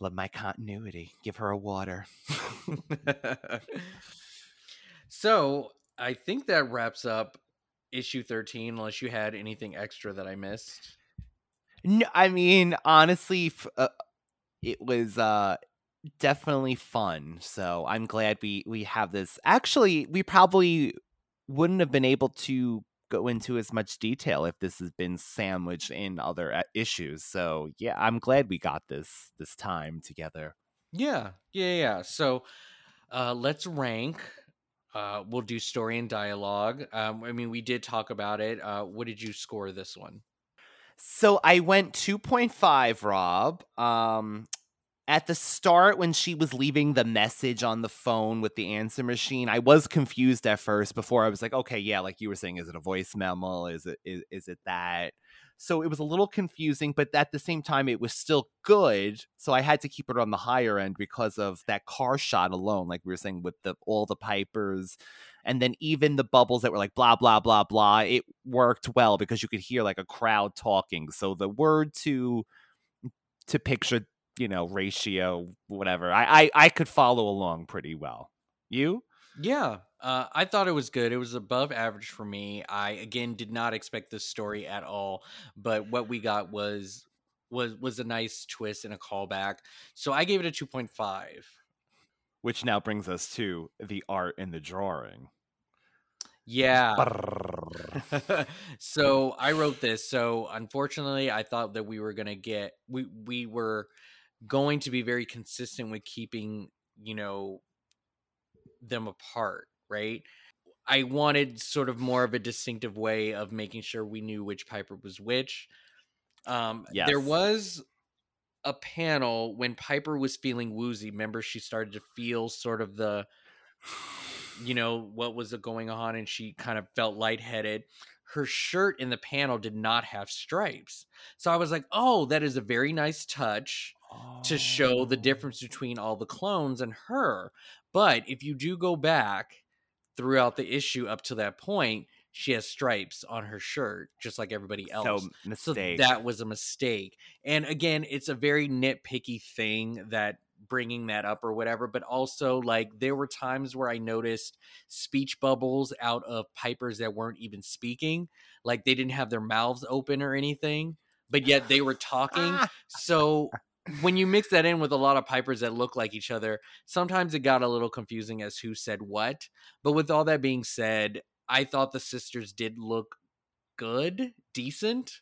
love my continuity. Give her a water. [laughs] so I think that wraps up issue 13 unless you had anything extra that I missed. No, I mean honestly uh, it was uh definitely fun. So I'm glad we we have this. Actually, we probably wouldn't have been able to go into as much detail if this has been sandwiched in other uh, issues. So, yeah, I'm glad we got this this time together. Yeah. Yeah, yeah. So, uh let's rank uh, we'll do story and dialogue. Um, I mean, we did talk about it. Uh, what did you score this one? So I went 2.5, Rob. Um, at the start, when she was leaving the message on the phone with the answer machine, I was confused at first. Before I was like, okay, yeah, like you were saying, is it a voice memo? Is it is, is it that? So it was a little confusing, but at the same time, it was still good. So I had to keep it on the higher end because of that car shot alone, like we were saying with the all the pipers, and then even the bubbles that were like blah blah blah blah. It worked well because you could hear like a crowd talking. So the word to to picture, you know, ratio, whatever. I I, I could follow along pretty well. You? Yeah, uh, I thought it was good. It was above average for me. I again did not expect this story at all, but what we got was was was a nice twist and a callback. So I gave it a two point five. Which now brings us to the art and the drawing. Yeah. [laughs] so I wrote this. So unfortunately, I thought that we were gonna get we we were going to be very consistent with keeping you know them apart right? I wanted sort of more of a distinctive way of making sure we knew which Piper was which. Um, yes. There was a panel when Piper was feeling woozy. Remember, she started to feel sort of the, you know, what was going on, and she kind of felt lightheaded. Her shirt in the panel did not have stripes. So I was like, oh, that is a very nice touch oh. to show the oh. difference between all the clones and her. But if you do go back throughout the issue up to that point, she has stripes on her shirt, just like everybody else. So, mistake. so that was a mistake. And again, it's a very nitpicky thing that bringing that up or whatever but also like there were times where i noticed speech bubbles out of pipers that weren't even speaking like they didn't have their mouths open or anything but yet they were talking [laughs] so when you mix that in with a lot of pipers that look like each other, sometimes it got a little confusing as who said what. But with all that being said, I thought the sisters did look good, decent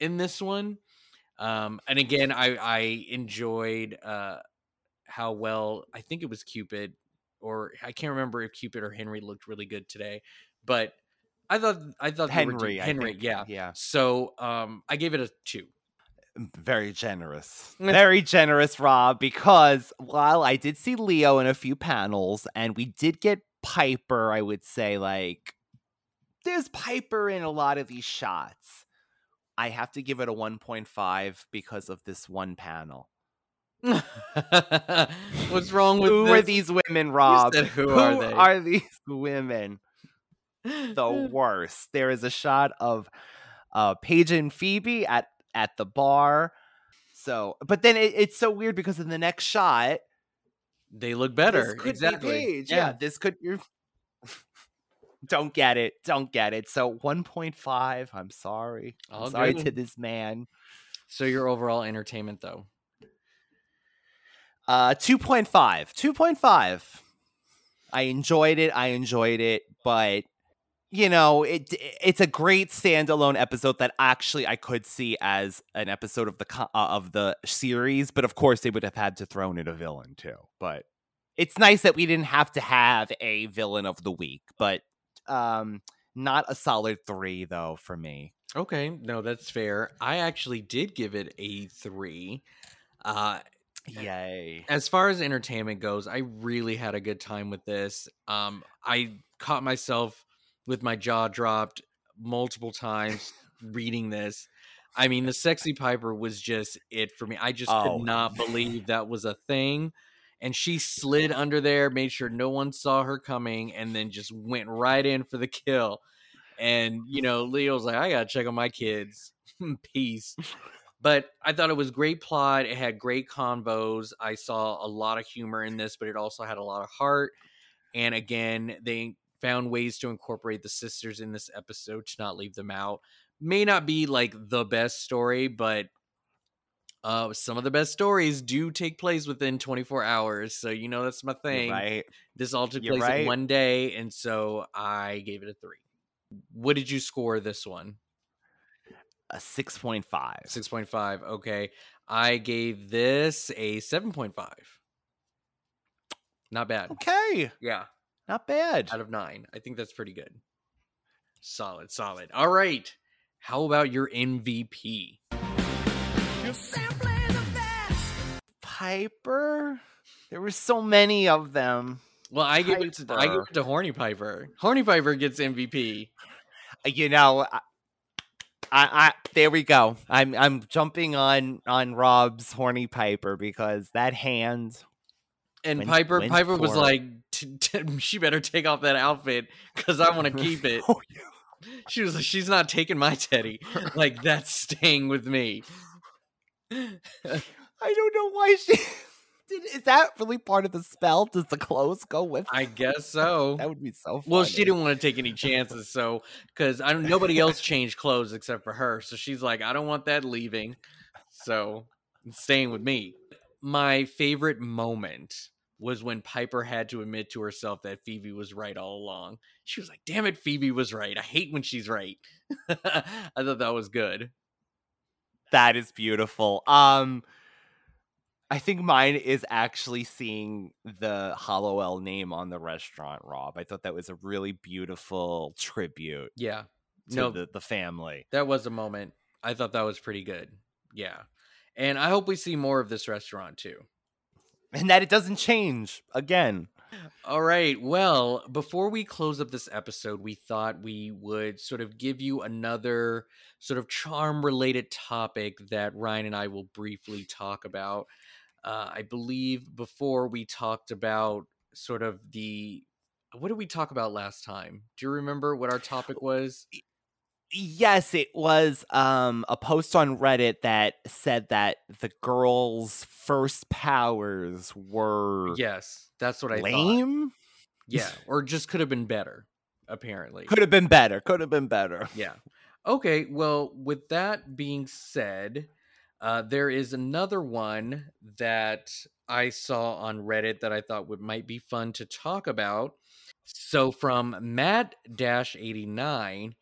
in this one. Um, and again, I I enjoyed uh, how well I think it was Cupid, or I can't remember if Cupid or Henry looked really good today, but I thought I thought they were Henry. Henry, yeah. yeah. So um, I gave it a two. Very generous. [laughs] Very generous, Rob, because while I did see Leo in a few panels and we did get Piper, I would say, like, there's Piper in a lot of these shots. I have to give it a 1.5 because of this one panel. [laughs] What's wrong with Who this? are these women, Rob? said who are they? are these women? [laughs] the worst. There is a shot of uh Paige and Phoebe at at the bar. So, but then it, it's so weird because in the next shot, They look better. exactly. Paige. Yeah. this could. [laughs] Don't get it. Don't get it. So 1.5. I'm sorry. I'm All sorry good. to this man. So your overall entertainment, though. Uh, 2.5. 2.5. I enjoyed it. I enjoyed it, but you know, it it's a great standalone episode that actually I could see as an episode of the uh, of the series, but of course they would have had to throw in a villain too. But it's nice that we didn't have to have a villain of the week, but um not a solid 3 though for me. Okay, no, that's fair. I actually did give it a three. Uh, Yay. as far as entertainment goes, I really had a good time with this. Um, I caught myself with my jaw dropped multiple times reading this. I mean, the sexy Piper was just it for me. I just Oh. could not believe that was a thing. And she slid under there, made sure no one saw her coming, and then just went right in for the kill. And, you know, Leo's like, I got to check on my kids. [laughs] Peace. But I thought it was great plot. It had great convos. I saw a lot of humor in this, but it also had a lot of heart. And again, they found ways to incorporate the sisters in this episode to not leave them out. May not be like the best story, but uh, some of the best stories do take place within 24 hours. So, you know, that's my You're thing. right. This all took You're place in one day. And so I gave it a three. What did you score this one? A 6.5. 6.5. Okay. I gave this a 7.5. Not bad. Okay. Yeah. Not bad. Out of nine. I think that's pretty good. Solid, solid. All right. How about your MVP? Piper. There were so many of them. Well, I give it to I give Piper. it to Horny Piper. Horny Piper gets MVP. Uh, You know, I, I, I there we go. I'm I'm jumping on on Rob's horny Piper because that hand. And Went- Piper went Piper was for like, [laughs] t- t- she better take off that outfit because I want to keep it. [laughs] Oh, She was like, she's not taking my teddy. Like that's staying with me. [laughs] I don't know why she. Did, is that really part of the spell? Does the clothes go with? I guess so. that would be so. Funny. Well, she didn't want to take any chances, so because I don't nobody else changed clothes except for her, so she's like, I don't want that leaving, so staying with me. My favorite moment was when Piper had to admit to herself that Phoebe was right all along. She was like, "Damn it, Phoebe was right. I hate when she's right." [laughs] I thought that was good. That is beautiful. Um I think mine is actually seeing the Halliwell name on the restaurant, Rob. I thought that was a really beautiful tribute Yeah, to no, the, the family. that was a moment. I thought that was pretty good. Yeah, and I hope we see more of this restaurant too. And that it doesn't change again. All right. Well, before we close up this episode, we thought we would sort of give you another sort of charm related topic that Ryan and I will briefly talk about. Uh, I believe before we talked about sort of the. What did we talk about last time? Do you remember what our topic was? Yes, it was um a post on Reddit that said that the girls' first powers were Yes, that's what I thought. lame. Yeah, or just could have been better, apparently. Could have been better. Could have been better. [laughs] Yeah. Okay. Well, with that being said, uh, there is another one that I saw on Reddit that I thought would might be fun to talk about. So from Matt Dash eighty nine,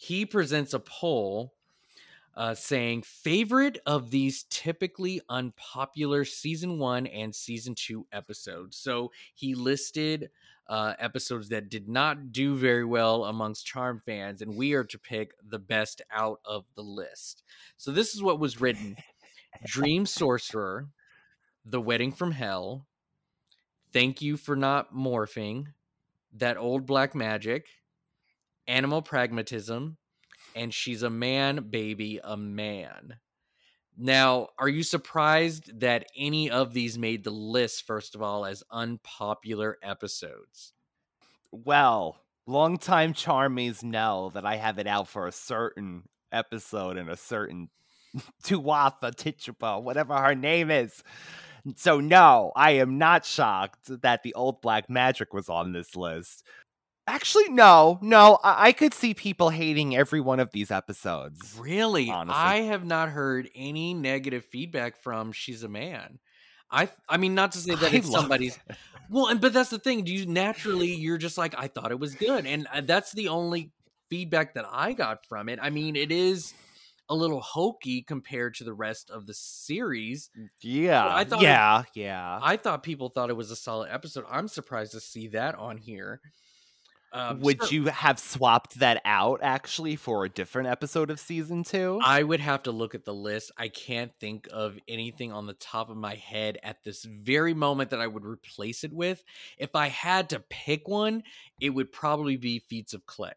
he presents a poll. uh, saying favorite of these typically unpopular season one and season two episodes. So he listed uh, episodes that did not do very well amongst Charm fans, and we are to pick the best out of the list. So this is what was written: Dream Sorcerer, The Wedding from Hell, Thank You for Not Morphing, That Old Black Magic, Animal Pragmatism, and She's a Man, Baby, a Man. Now, are you surprised that any of these made the list, first of all, as unpopular episodes? Well, longtime charmies know that I have it out for a certain episode and a certain [laughs] Tuatha Tichupa, whatever her name is. So, no, I am not shocked that the old black magic was on this list. Actually, no, no. I, I could see people hating every one of these episodes. Really? honestly. I have not heard any negative feedback from She's a Man. I I mean not to say that I it's somebody's it. Well, and but that's the thing. Do you naturally you're just like I thought it was good, and uh, that's the only feedback that I got from it. I mean, it is a little hokey compared to the rest of the series. Yeah, I thought it- yeah, yeah. I thought people thought it was a solid episode. I'm surprised to see that on here. Um, Would so you have swapped that out actually for a different episode of season two? I would have to look at the list. I can't think of anything on the top of my head at this very moment that I would replace it with. If I had to pick one, it would probably be Feats of Clay.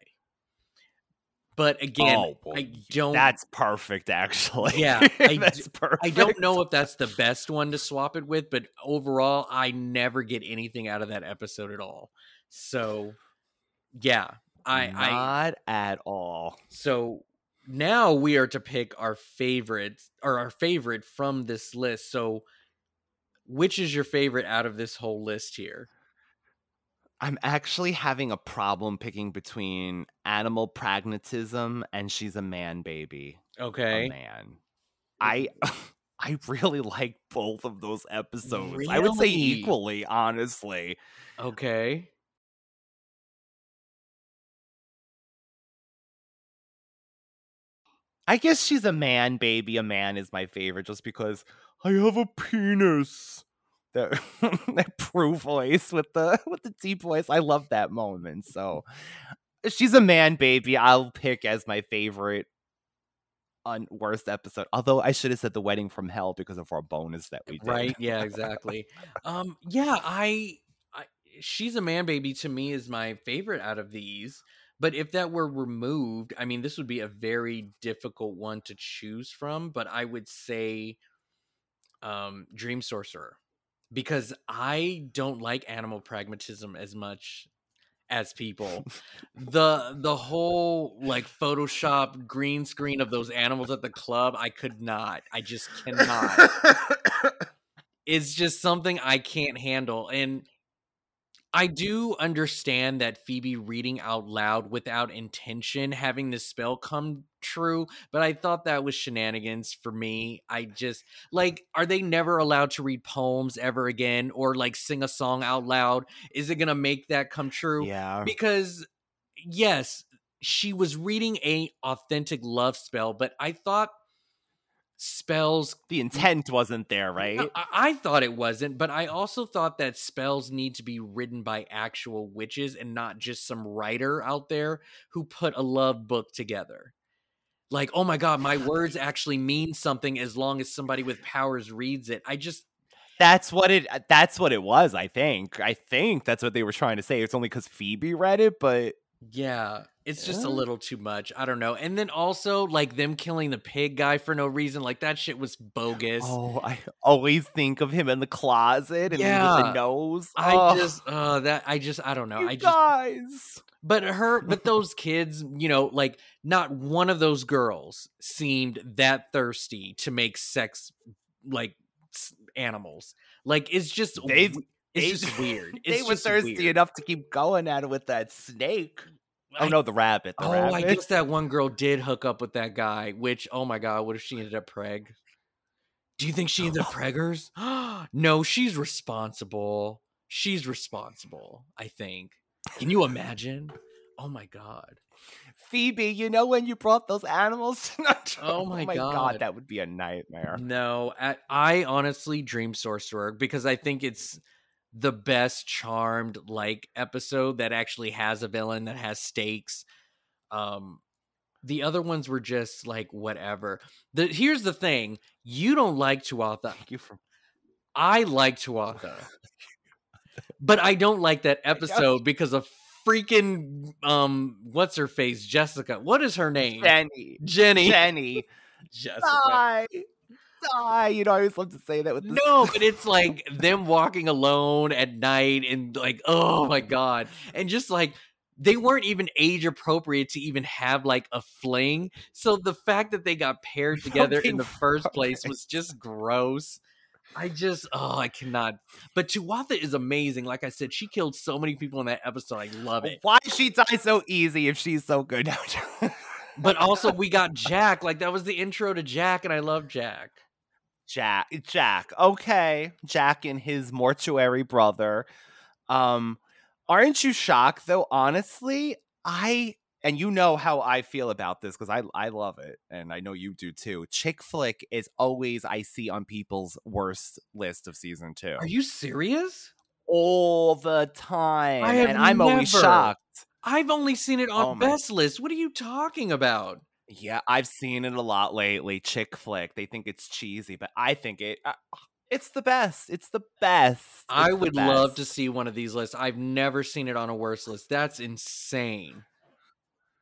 But again, Oh, I don't That's perfect, actually. Yeah, [laughs] I that's perfect. I don't know if that's the best one to swap it with, but overall, I never get anything out of that episode at all. So, yeah, I, I not at all. so now we are to pick our favorites or our favorite from this list. So, which is your favorite out of this whole list here? I'm actually having a problem picking between animal pragmatism and she's a man baby. A Okay, man. I [laughs] I really like both of those episodes. I would say equally, honestly. okay, I guess she's a man baby. A man is my favorite just because I have a penis. That [laughs] that Prue voice with the [laughs] with the deep voice. I love that moment. So she's a man baby. I'll pick as my favorite on worst episode. Although I should have said the wedding from hell because of our bonus that we did. right? Yeah, exactly. um, yeah, I, I, she's a man baby to me is my favorite out of these. But if that were removed, I mean, this would be a very difficult one to choose from. But I would say, um, Dream Sorcerer, because I don't like animal pragmatism as much as people. the The whole like Photoshop green screen of those animals at the club, I could not. I just cannot [laughs] it's just something I can't handle. And I do understand that Phoebe reading out loud without intention, having the spell come true, but I thought that was shenanigans for me. I just like, are they never allowed to read poems ever again or like sing a song out loud? Is it gonna make that come true? yeah. because yes she was reading a authentic love spell but i thought spells The intent wasn't there, right? no, I, I thought it wasn't but i also thought that spells need to be written by actual witches and not just some writer out there who put a love book together like oh my god my [laughs] words actually mean something as long as somebody with powers reads it i just That's what it. uh, That's what it was. I think. I think that's what they were trying to say. It's only because Phoebe read it, but Yeah, it's just a little too much. I don't know. And then also like them killing the pig guy for no reason, like that shit was bogus. oh, I always think of him in the closet and Yeah. the nose. I Oh, just uh that I just I don't know. you I just guys. but her but [laughs] those kids, you know, like not one of those girls seemed that thirsty to make sex like animals. Like it's just They- w- it's they- just weird. [laughs] they were thirsty weird. enough to keep going at it with that snake. Oh I- no, the rabbit. The Oh, rabbit. I guess that one girl did hook up with that guy, which, oh my God, what if she ended up preg? Do you think she ended up [laughs] preggers? [gasps] no, she's responsible. She's responsible, I think. Can you imagine? Oh my God. Phoebe, you know when you brought those animals? [laughs] To Nutella? Oh, oh my god, God. that would be a nightmare. No, I, I honestly dream sorcerer because I think it's the best charmed like episode that actually has a villain that has stakes. Um the other ones were just like whatever. The here's the thing, you don't like Tuatha. Thank you for I like Tuatha. [laughs] but I don't like that episode because of freaking um what's her face? Jessica. What is her name? Jenny. Jenny. Jenny. [laughs] Jessica. Die. Die. You know, I always love to say that with this. No, but it's like them walking alone at night and like, oh my god. And just like they weren't even age appropriate to even have like a fling. So the fact that they got paired [laughs] together in the first place was just gross. I just oh I cannot. But Tuatha is amazing. Like I said, she killed so many people in that episode. I love it. Why she die so easy if she's so good? [laughs] But also we got Jack. Like that was the intro to Jack, and I love Jack. Jack, Jack. Okay, Jack and his mortuary brother. Um, aren't you shocked though? Honestly, I and you know how I feel about this because I I love it and I know you do too. Chick flick is always I see on people's worst list of season two Are you serious? all the time, and I'm always shocked. I've only seen it on Oh best list. What are you talking about? Yeah, I've seen it a lot lately. Chick flick. They think it's cheesy, but I think it. Uh, it's the best. It's the best. I It's the would love to see one of these lists. I've never seen it on a worst list. That's insane.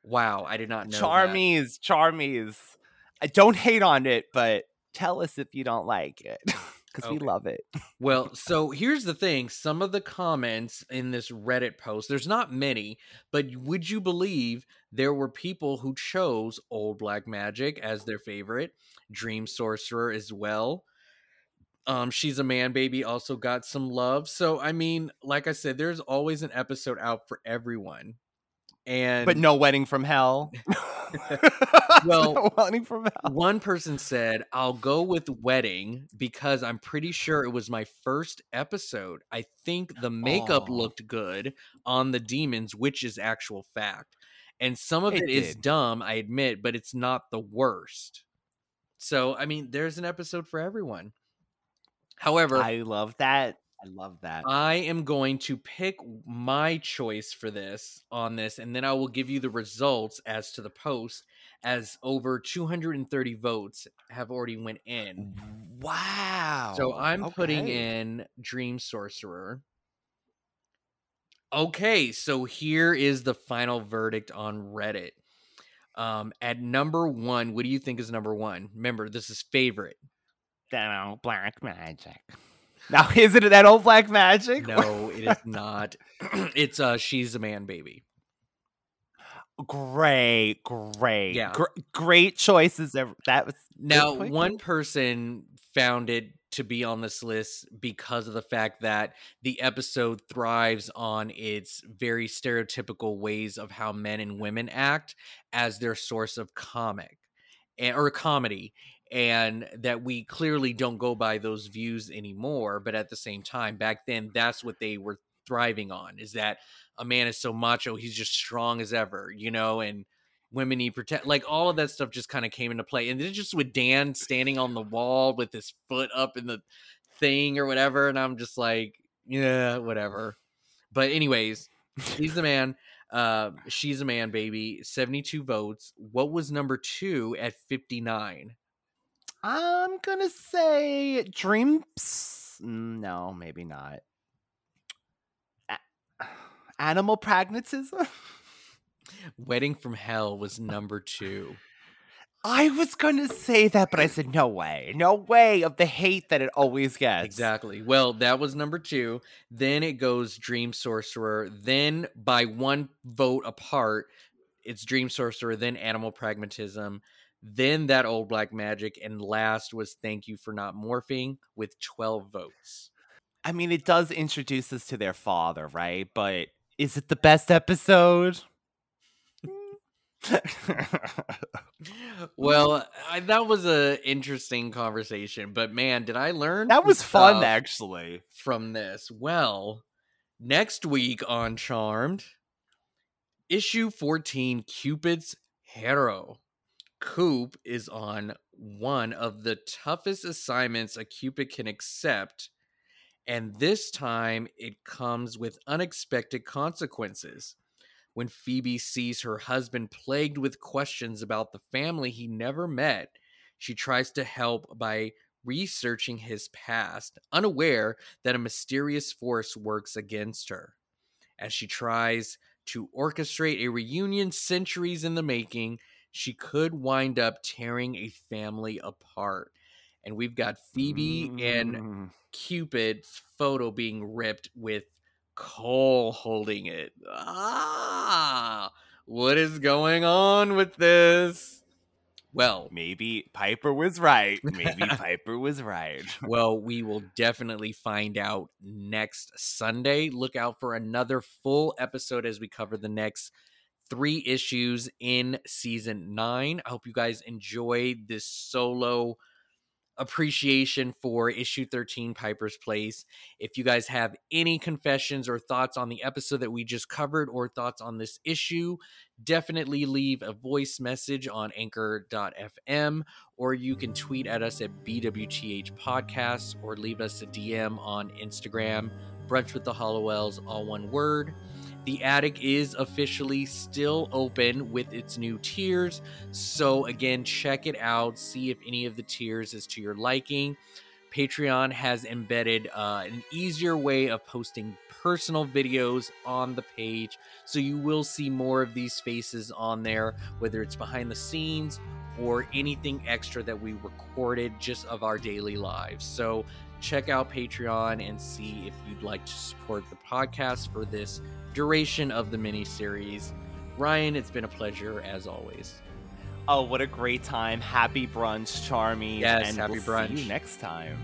Wow, I did not know. that. Charmies, Charmies. I don't hate on it, but tell us if you don't like it [laughs] because we love it. Well, so here's the thing. Some of the comments in this Reddit post, there's not many, but would you believe there were people who chose Old Black Magic as their favorite, Dream Sorcerer as well. Um, She's a Man Baby also got some love. So I mean, like I said, there's always an episode out for everyone. And But no wedding from hell. [laughs] [laughs] Well, no wedding from hell. One person said, I'll go with wedding because I'm pretty sure it was my first episode. I think the makeup looked good on the demons, which is actual fact. And some of It it is dumb, I admit, but it's not the worst. So, I mean, there's an episode for everyone. However, I love that. I love that. I am going to pick my choice for this on this, and then I will give you the results as to the post, as over 230 votes have already went in. wow. So I'm putting in Dream Sorcerer. Okay, so here is the final verdict on Reddit. Um, at number one, what do you think is number one? Remember, this is favorite. That old black magic. [laughs] Now, is it that old black magic? No, it is not. [clears throat] it's uh, she's a man, baby. great, great, Yeah. gr- great choices. That was Now, one person found it to be on this list because of the fact that the episode thrives on its very stereotypical ways of how men and women act as their source of comic and, or comedy and that we clearly don't go by those views anymore but at the same time back then that's what they were thriving on is that a man is so macho he's just strong as ever you know and women need protect like all of that stuff just kind of came into play and then just with dan standing on the wall with his foot up in the thing or whatever and i'm just like yeah whatever. But anyways he's the [laughs] man uh she's a man baby 72 votes what was number two at 59 I'm gonna say dreams. mm, No, maybe not. A- [sighs] Animal pragmatism. wedding from hell was number two I was gonna say that, but I said no way, no way of the hate that it always gets. Exactly. Well, that was number two. Then it goes Dream Sorcerer. Then by one vote apart, it's Dream Sorcerer, then Animal Pragmatism, then that old black magic, and last was Thank You for Not Morphing with 12 votes. I mean, it does introduce us to their father, right? But is it the best episode? [laughs] Well, I, that was an interesting conversation, but man, did I learn that was fun, actually. from this. Well, next week on Charmed Issue 14 Cupid's Hero. Coop is on one of the toughest assignments a Cupid can accept, and this time it comes with unexpected consequences. When Phoebe sees her husband plagued with questions about the family he never met, she tries to help by researching his past, unaware that a mysterious force works against her. As she tries to orchestrate a reunion centuries in the making, she could wind up tearing a family apart. And we've got Phoebe and Mm. Cupid's photo being ripped with Cole holding it. Ah, what is going on with this? Well, Maybe Piper was right. Maybe [laughs] Piper was right. [laughs] well, we will definitely find out next Sunday. Look out for another full episode as we cover the next three issues in season nine. I hope you guys enjoyed this solo appreciation for issue 13 Piper's Place. If you guys have any confessions or thoughts on the episode that we just covered or thoughts on this issue, definitely leave a voice message on anchor.fm or you can tweet at us at BWTH Podcasts or leave us a DM on Instagram. Brunch with the Halliwells, all one word. The attic is officially still open with its new tiers. So, again, check it out. See if any of the tiers is to your liking. Patreon has embedded uh, an easier way of posting personal videos on the page. So, you will see more of these faces on there, whether it's behind the scenes or anything extra that we recorded just of our daily lives. So, check out Patreon and see if you'd like to support the podcast for this duration of the miniseries. Ryan, it's been a pleasure as always. Oh, what a great time. Happy brunch, Charmy. Yes, and happy we'll See you next time.